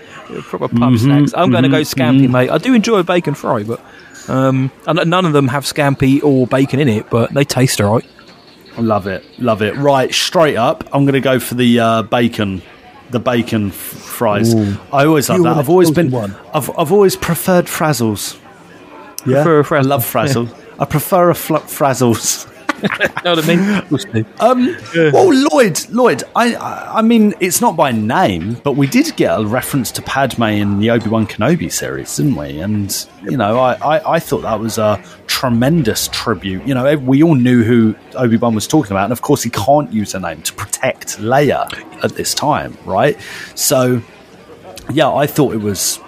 proper pub Mhm, snacks. I'm going to go Scampy, mhm. mate. I do enjoy a bacon fry, but um, none of them have Scampy or bacon in it, but they taste alright. I love it, love it. Right, straight up, I'm going to go for the uh, bacon, the bacon f- fries. Ooh. I always love You that. I've always been, one? I've, I've always preferred frazzles. Yeah, Prefer I love frazzles. [LAUGHS] I prefer a fl- frazzles. you [LAUGHS] know what I mean? Of course they do. Um, well, Lloyd, Lloyd, I, I, I mean, it's not by name, but we did get a reference to Padme in the Obi Wan Kenobi series, didn't we? And you know, I, I, I thought that was a tremendous tribute. You know, we all knew who Obi Wan was talking about, and of course, he can't use her name to protect Leia at this time, right? So, yeah, I thought it was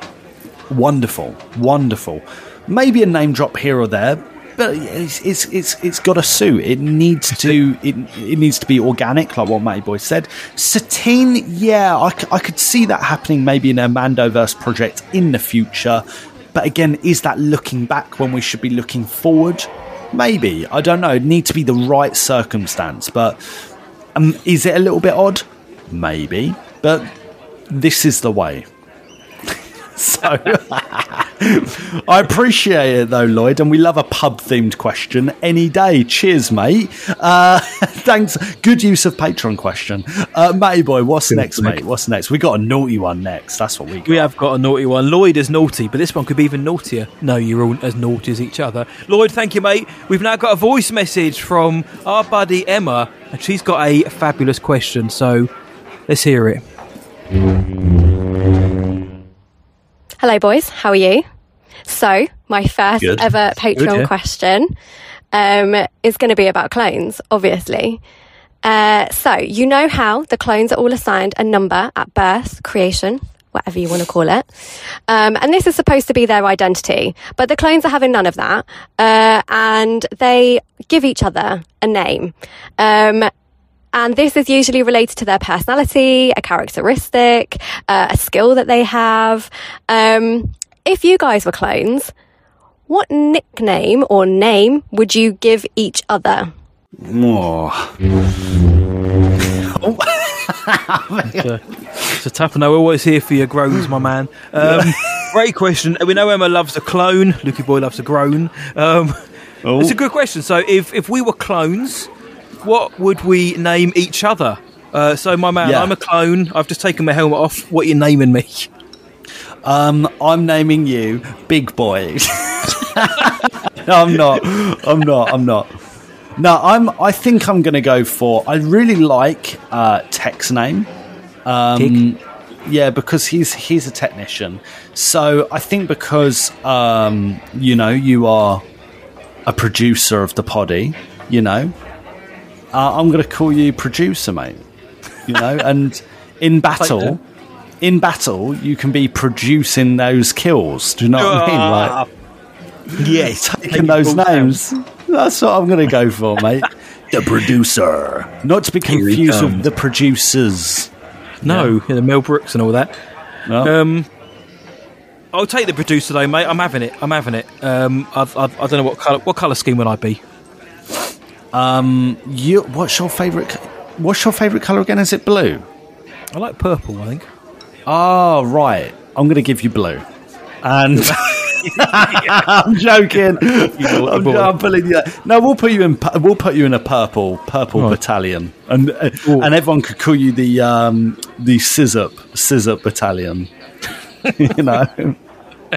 wonderful, wonderful. Maybe a name drop here or there, but it's it's it's, it's got a suit. It needs to it, it needs to be organic, like what Matty Boy said. Satine, yeah, I, I could see that happening maybe in a Mandoverse project in the future. But again, is that looking back when we should be looking forward? Maybe I don't know. It need to be the right circumstance, but um, is it a little bit odd? Maybe, but this is the way. So I appreciate it though, Lloyd, and we love a pub themed question any day. Cheers, mate. Uh, [LAUGHS] thanks. Good use of Patreon question. Uh, Matty boy, what's next, mate? What's next? We got a naughty one next. That's what we got. We have got a naughty one. Lloyd is naughty, but this one could be even naughtier. No, you're all as naughty as each other. Lloyd, thank you, mate. We've now got a voice message from our buddy Emma, and she's got a fabulous question. So let's hear it. Hello, boys. How are you? So, my first Good. ever Patreon Good, yeah. question um, is going to be about clones, obviously. Uh, so, you know how the clones are all assigned a number at birth, creation, whatever you want to call it. Um, and this is supposed to be their identity. But the clones are having none of that. Uh, and they give each other a name. Um, and this is usually related to their personality, a characteristic, uh, a skill that they have. Um, if you guys were clones, what nickname or name would you give each other? Oh. [LAUGHS] It's a, it's a tough one. We're always here for your groans, my man. Um, [LAUGHS] great question. We know Emma loves a clone. Lukey Boy loves a groan. Um, It's a good question. So, if, if we were clones, what would we name each other? Uh, so, my man, Yeah. I'm a clone. I've just taken my helmet off. What are you naming me? Um, I'm naming you Big Boy. [LAUGHS] no, I'm not. I'm not. I'm not. No, I'm. I think I'm going to go for. I really like uh, Tech's name. Um, yeah, because he's he's a technician. So I think because um, you know you are a producer of the poddy, you know, uh, I'm going to call you producer, mate. You know, [LAUGHS] and in battle, in battle, you can be producing those kills. Do you know what I mean? Ah, Like, yes, taking those names. That's what I'm going to go for, mate. [LAUGHS] the producer, not to be confused with the producers. No, yeah. the Mel Brooks and all that. Um, I'll take the producer though, mate. I'm having it. I'm having it. Um, I, I, I don't know what color. What color scheme would I be? Um, you. What's your favorite? What's your favorite color again? Is it blue? I like purple. I think. Oh, right. I'm going to give you blue. And [LAUGHS] I'm joking. I'm, I'm pulling you. No, we'll put you in. We'll put you in a purple purple Right. battalion, and uh, and everyone could call you the um the Scissup Scissup battalion. [LAUGHS] you know.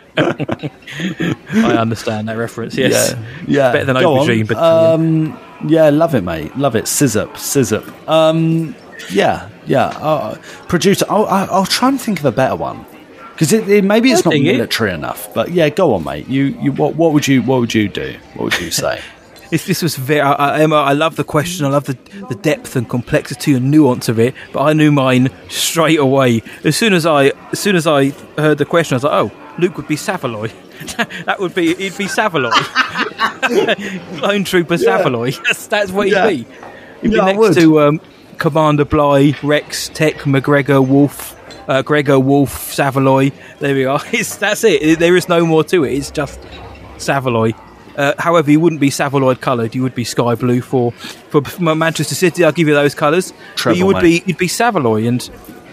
[LAUGHS] I understand that reference. Yes. Yeah, yeah. Better than Go aubergine, but um, yeah, love it, mate. Love it. Scissup, scissup. Um, yeah, yeah. Uh, producer. I'll, I'll try and think of a better one because it, it, maybe it's not think it- military enough. But yeah, go on, mate. You you what what would you what would you do? What would you say? [LAUGHS] This, this was very I, I, Emma. I love the question. I love the the depth and complexity and nuance of it. But I knew mine straight away. As soon as I as soon as I heard the question, I was like, "Oh, Luke would be Savaloy. [LAUGHS] that would be he'd be Savaloy, [LAUGHS] Clone Trooper Savaloy. [LAUGHS] That's that's what he'd Yeah. be. He'd Yeah, be next to um, Commander Bly, Rex, Tech, McGregor, Wolf, uh, Gregor, Wolf, Savaloy. There we are. It's, that's it. There is no more to it. It's just Savaloy. Uh, however, you wouldn't be Savaloid coloured. You would be sky blue for for Manchester City. I'll give you those colours. Treble, you would mate. be you'd be Savaloy, and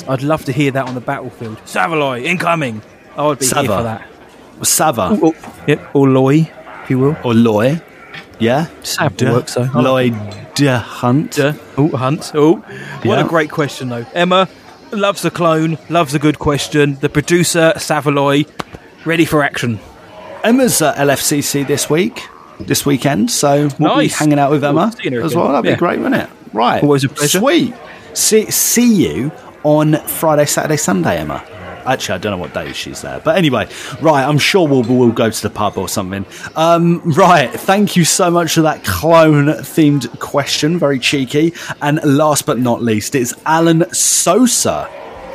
I'd love to hear that on the battlefield. Savaloy incoming. I would be here for that. Sava Or, yep, or Loy, if you will. or Loy? Yeah, Sav Duh. works though. I like de Hunt. Oh, Hunt. Oh, what Yeah. a great question, though. Emma loves the clone, loves a good question. The producer, Savaloy, ready for action. Emma's at LFCC this week, this weekend, so we'll Nice. be hanging out with Emma as well. That'd Yeah. be great, wouldn't it? Right. Always a pleasure. Sweet. See, see you on Friday, Saturday, Sunday, Emma. Actually, I don't know what day she's there, but anyway, right. I'm sure we'll we'll go to the pub or something. Um, right. Thank you so much for that clone themed question. Very cheeky. And last but not least, it's Alan Sosa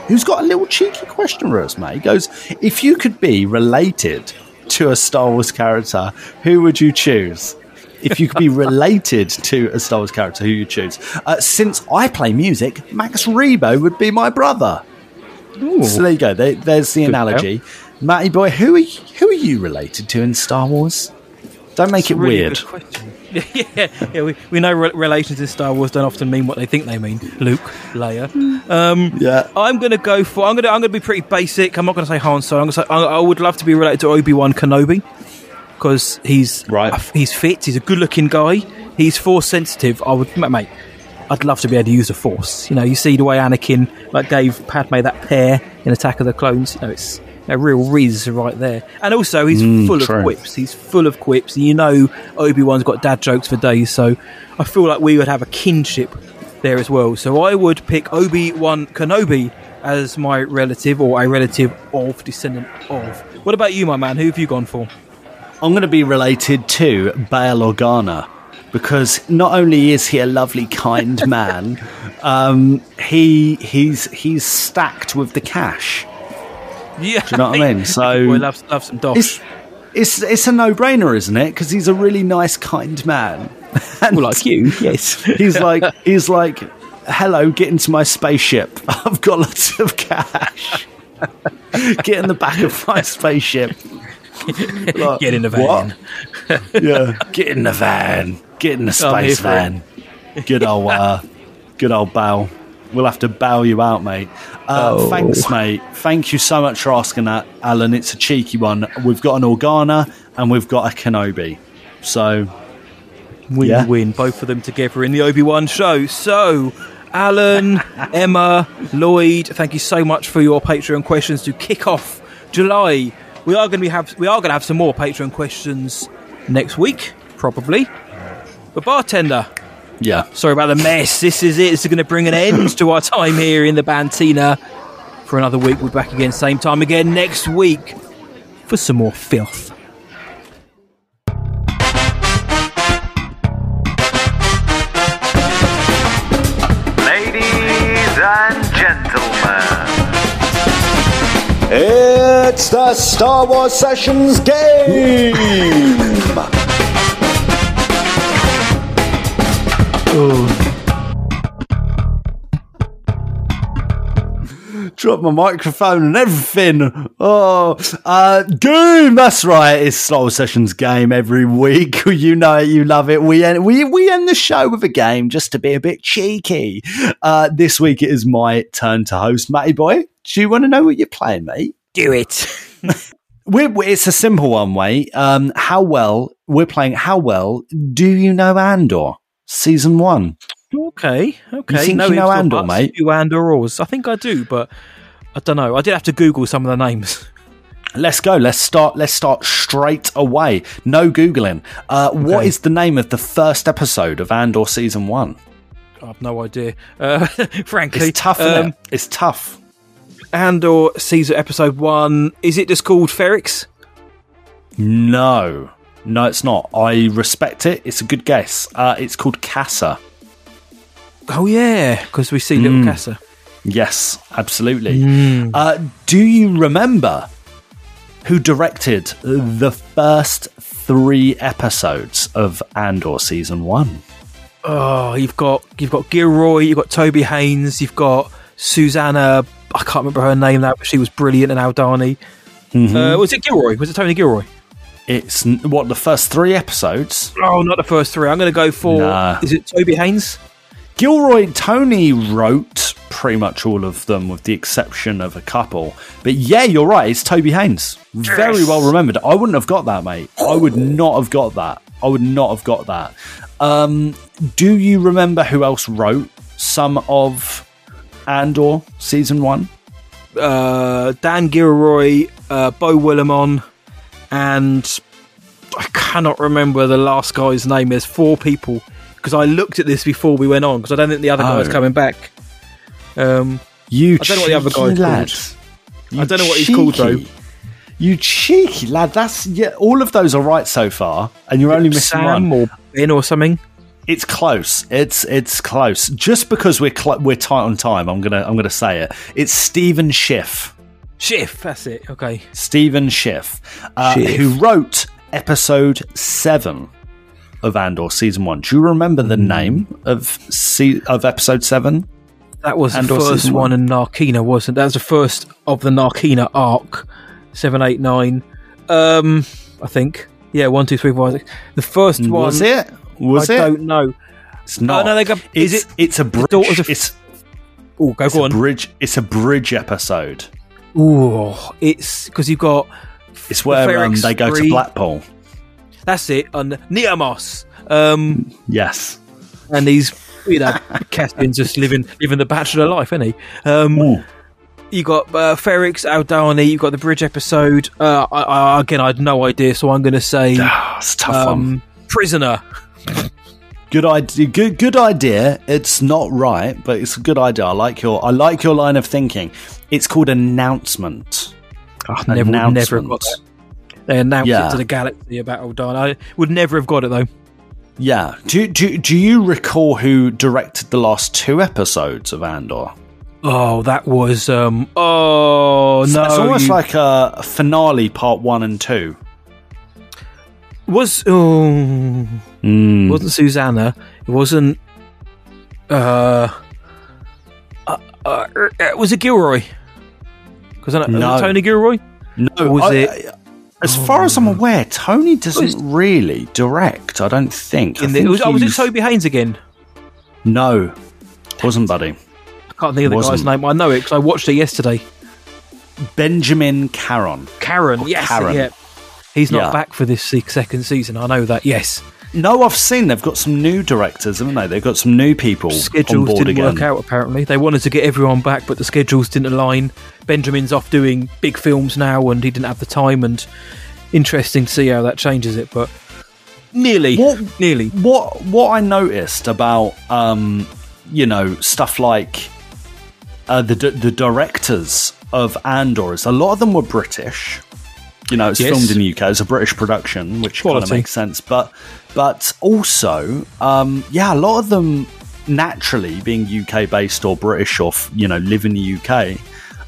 who's got a little cheeky question for us, mate. He goes, If you could be related to a Star Wars character, who would you choose? If you could be [LAUGHS] related to a Star Wars character, who you choose? Uh, since I play music, Max Rebo would be my brother. So there you go. There, there's the Good analogy. Matty boy, who are you, who are you related to in Star Wars? Don't make It's it really weird. [LAUGHS] yeah, yeah. We, we know re- relations in Star Wars don't often mean what they think they mean. Luke, Leia. Um, yeah. I'm going to go for. I'm going to. I'm to be pretty basic. I'm not going to say Han Solo. I'm to say. I, I would love to be related to Obi Wan Kenobi because he's right. He's fit. He's a good-looking guy. He's force sensitive. I would, ma- mate. I'd love to be able to use the force. You know, you see the way Anakin like gave Padme that pair in Attack of the Clones. You know, it's a real riz right there. And also, he's Mm, full true. of quips. He's full of quips. And you know, Obi Wan's got dad jokes for days. So I feel like we would have a kinship there as well. So I would pick Obi Wan Kenobi as my relative or a relative of, descendant of. What about you, my man? Who have you gone for? I'm going to be related to Bail Organa because not only is he a lovely, kind [LAUGHS] man, um, he he's he's stacked with the cash. Yeah, Do you know what I mean? [LAUGHS] So Boy loves, loves some dosh. it's it's it's a no brainer, isn't it? Because he's a really nice, kind man. [LAUGHS] And Well, like you, yes. [LAUGHS] he's like he's like, hello, get into my spaceship. I've got lots of cash. get in the back of my spaceship. Like, Get in the van. what? yeah, get in the van. Get in the space van. Good old, uh, good old bow. We'll have to bow you out, mate. Uh, Oh. Thanks, mate. Thank you so much for asking that, Alan. It's a cheeky one. We've got an Organa and we've got a Kenobi. So, win Yeah. win both of them together in the obi-wan show so alan [LAUGHS] emma lloyd thank you so much for your patreon questions to kick off july we are going to have we are going to have some more patreon questions next week probably but bartender yeah. sorry about the mess this is it this is going to bring an end to our time here in the bantina for another week. We're back again, same time again next week for some more filth. Ladies and gentlemen, It's the Star Wars Sessions game! Drop my microphone and everything. Oh, uh, game. That's right. It's Slow Sessions game every week. [LAUGHS] You know it. You love it. We end, we, we end the show with a game just to be a bit cheeky. Uh, this week it is my turn to host. Matty boy, do you want to know what you're playing, mate? Do it. [LAUGHS] We're, it's a simple one, way. Um, how well we're playing? How well do you know Andor season one? Okay, okay. You think no you know or Andor, mate? You Andor ors. I think I do, but I don't know. I did have to Google some of the names. [LAUGHS] Let's go. Let's start. Let's start straight away. No googling. Uh, Okay. is the name of the first episode of Andor season one? I have no idea. Uh, [LAUGHS] frankly, It's tough. Um, it? It's tough. Andor season episode one. Is it just called Ferrix? No, no, it's not. I respect it. It's a good guess. Uh, it's called Kassa. Oh yeah, because we see little Mm. Kassa. Yes, absolutely. Mm. Uh, do you remember who directed the first three episodes of Andor season one? Oh, you've got you've got Gilroy, you've got Toby Haynes, you've got Susanna. I can't remember her name now, but she was brilliant in Aldhani. Mhm. Uh, was it Gilroy? Was it Tony Gilroy? It's what the first three episodes. Oh, not the first three. I'm going to go for. Nah. Is it Toby Haynes? Gilroy Tony wrote pretty much all of them, with the exception of a couple. But yeah, you're right. It's Toby Haynes. Very well remembered. I wouldn't have got that, mate. I would not have got that. I would not have got that. Um, do you remember who else wrote some of Andor season one? uh, Dan Gilroy, uh, Beau Willimon, and I cannot remember the last guy's name. There's four people because I looked at this before we went on because I don't think the other guy was Oh. coming back. Um, You I don't know what the other cheeky guy's lad. called. I don't know what he's called though. You cheeky lad. That's yeah. All of those are right so far, and you're only missing Sam one. or Ben or something. It's close. It's it's close. Just because we're cl- we're tight on time, I'm gonna I'm gonna say it. It's Stephen Schiff. Schiff, that's it. Okay. Stephen Schiff, uh, Schiff. who wrote episode seven of Andor season one. Do you remember the Hmm. name of se- of episode seven? That was Andor the first one one. in Narkina, wasn't? That was the first of the Narkina arc. Seven, eight, nine. Um, I think. Yeah, one, two, three, four, five, six. The first one Was it? Was I it? don't know. It's not. no, they go- is it's, it It's a bridge. Daughters of- it's Oh, go it's go a on. bridge. It's a bridge episode. Ooh, it's because you've got. It's where um, they go to. Blackpool. That's it on Niamos. Um, Yes. and he's you know [LAUGHS] Cassian's just living living the bachelor life, isn't he? Um, you got uh, Ferrix Aldhani. You got the bridge episode. Uh, I, I, again, I had no idea, so I'm going to say it's a tough um, one. prisoner. Good idea. Good, good idea. It's not right, but it's a good idea. I like your. I like your line of thinking. It's called announcement. Never, would never got that. They announced Yeah. it to the galaxy about Aldhani. I would never have got it though. Yeah. Do, do do you recall who directed the last two episodes of Andor? Oh, that was um. Oh no! it's almost you- like a finale, part one and two. was oh Mm. it wasn't Susanna. It wasn't. Uh, uh, uh, uh, was it Gilroy? Because I know No. was it Tony Gilroy. No, Or was I- it? As far as I'm aware, Tony doesn't really direct. I don't think. I in the, was, oh, was it Toby Haynes again? No, wasn't Buddy. I can't think of the guy's Wasn't. name. I know it because I watched it yesterday. Benjamin Caron. Or yes, Karen. yeah. He's not Yeah. back for this second season. I know that. Yes, No, I've seen they've got some new directors, haven't they? They've got some new people on schedules board didn't again. work out. Apparently, they wanted to get everyone back, but the schedules didn't align. Benjamin's off doing big films now, and he didn't have the time. And interesting to see how that changes it, but nearly, What, nearly. What what I noticed about um, you know stuff like uh, the the directors of Andor is a lot of them were British. You know, it's Yes. filmed in the UK. It's a British production, which kind of makes sense. But but also, um, yeah, a lot of them naturally being UK based or British or you know live in the UK.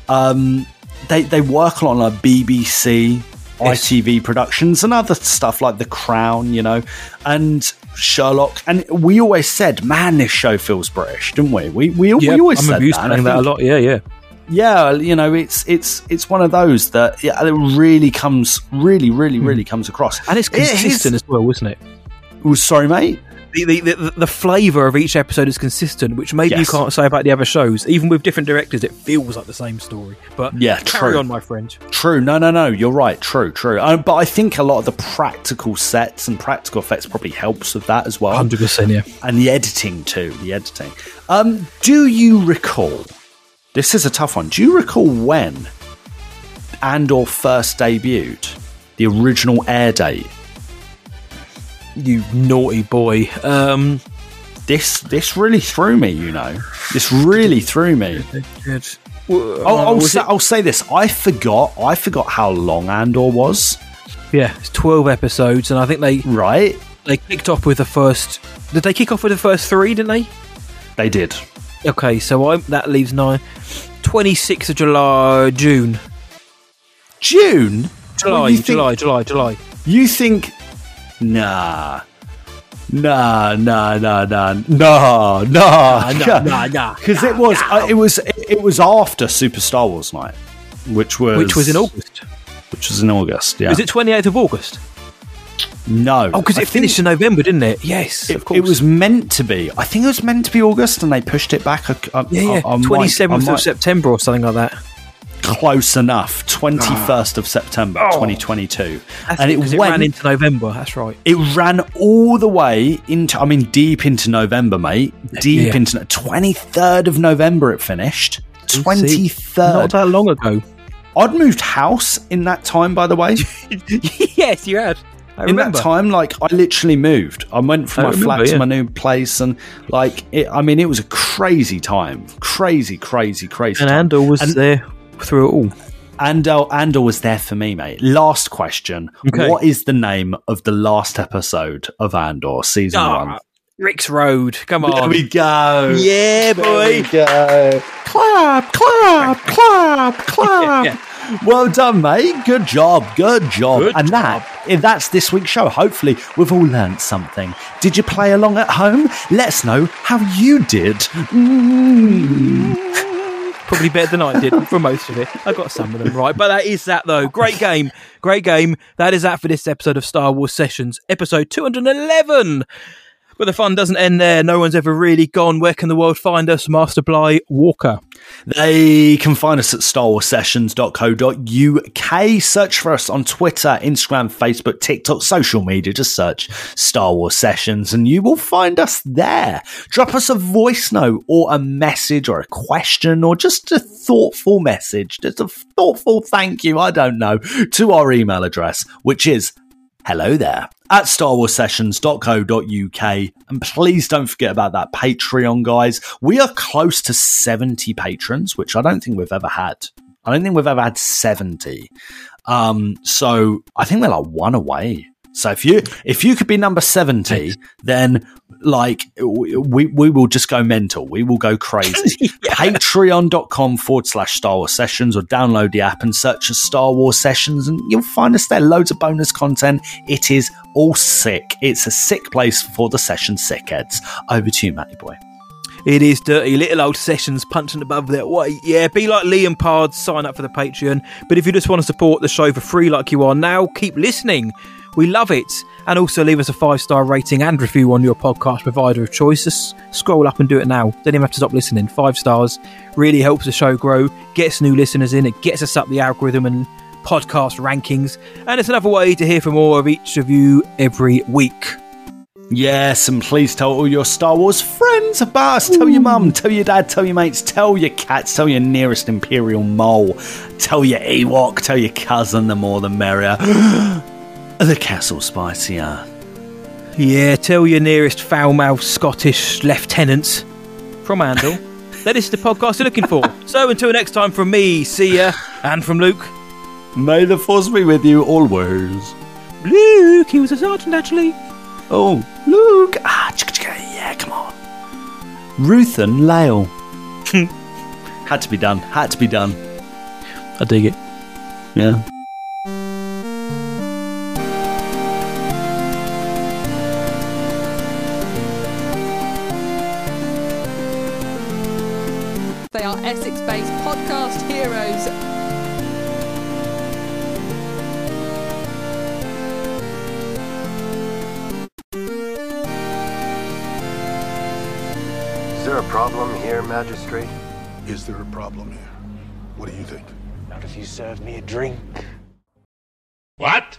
Um, they they work a lot on like BBC, ITV productions and other stuff like The Crown, you know, and Sherlock. And we always said, man, this show feels British, didn't we? We we, Yeah, we always I'm said abused that. that a lot. Yeah, yeah. Yeah, you know, it's it's it's one of those that yeah, it really comes, really, really, really comes across, And it's It is- consistent as well, isn't it? Oh, sorry, mate. The, the, the, the flavour of each episode is consistent, which maybe Yes. you can't say about the other shows. Even with different directors, it feels like the same story. But Yeah, carry true. on, my friend. True. No, no, no. You're right. True, true. Uh, but I think a lot of the practical sets and practical effects probably helps with that as well. 100%, yeah. And the editing too. The editing. Um, do you recall? This is a tough one. Do you recall when Andor first debuted? The original air date. You naughty boy. Um, this this really threw me. You know, this really threw me. I'll, I'll, say, I'll say this. I forgot. I forgot how long Andor was. Yeah, it's twelve episodes, and I think they right. They kicked off with the first. Did they kick off with the first three? Didn't they? They did. Okay, so I, that leaves nine. Twenty sixth of July, June. June. July, you think- July, July, July. You think? Nah. Nah, nah, nah, nah, nah, nah, Nah, nah, nah, nah, [LAUGHS] Because it was, uh, it was, it, it was after Super Star Wars Night, which was, Which was in August. Which was in August. Yeah. Was it twenty eighth of August? No. Oh, because I it finished in November, didn't it? Yes, It, of course. it was meant to be. I think it was meant to be August, and they pushed it back. Yeah, yeah. I- I might- Twenty seventh of September or something like that. Close enough. Twenty first of September, Oh. twenty twenty two, and it, it went ran into November. That's right. It ran all the way into, I mean, deep into November, mate. Deep Yeah. into 23rd of November, it finished. 23rd. Not that long ago. I'd moved house in that time, by the way. [LAUGHS] yes, you had. I in remember. that time, like, I literally moved. I went from I my flat remember, to yeah. my new place, and, like, it, I mean, it was a crazy time. Crazy, crazy, crazy And. Andor was And- there through it all. Andor, Andor was there for me, mate. Last question. Okay. What is the name of the last episode of Andor, season Ah, one? Rix Road. Come on. There we go. Yeah, boy. go. Clap, clap, clap, clap. [LAUGHS] Well done, mate. Good job. Good job. Good and that if that's this week's show. Hopefully, we've all learnt something. Did you play along at home? Let us know how you did. Mm. Probably better than I did for most of it. I got some of them right. But that is that, though. Great game. Great game. That is that for this episode of Star Wars Sessions, episode 211. But the fun doesn't end there. No one's ever really gone. Where can the world find us? Master Bly Walker. They can find us at starwarssessions.co.uk. Search for us on Twitter, Instagram, Facebook, TikTok, social media. Just search Star Wars Sessions and you will find us there. Drop us a voice note or a message or a question or just a thoughtful message, just a thoughtful thank you, I don't know, to our email address, which is hello there. At starwarssessions.co.uk and please don't forget about that patreon guys. We are close to 70 patrons which i don't think we've ever had. I don't think we've ever had 70 um so i think we're like one away so if you if you could be number 70 then like we we will just go mental. We will go crazy. [LAUGHS] Patreon.com forward slash star wars sessions or download the app and search for star wars sessions and you'll find us there. Loads of bonus content. It is all sick. It's a sick place for the session sickheads. Over to you matty boy. It is dirty. Little old sessions punching above their weight. Yeah, be like Liam Pard, sign up for the Patreon. But if you just want to support the show for free like you are now, keep listening. We love it. And also leave us a five star rating and review on your podcast provider of choice. Just scroll up and do it now. Don't even have to stop listening. Five stars really helps the show grow, gets new listeners in, it gets us up the algorithm and podcast rankings. And it's another way to hear from more of each of you every week. Yes, and please tell all your Star Wars friends about us. Tell your mum, tell your dad, tell your mates, tell your cats, tell your nearest Imperial mole, tell your Ewok, tell your cousin, the more the merrier. [GASPS] the castle spicier. Yeah, tell your nearest foul mouthed Scottish lieutenants from Andor. then it's the podcast you're looking for. [LAUGHS] so until next time, from me, see ya, and from Luke. May the force be with you always. Luke, he was a sergeant actually. Oh, Luke. Ah, chicka, chicka, yeah, come on. Ruth and Lale. [LAUGHS] Had to be done. Had to be done. I dig it. Yeah. Problem here, Magistrate? Is there a problem here? What do you think? Not if you serve me a drink. What?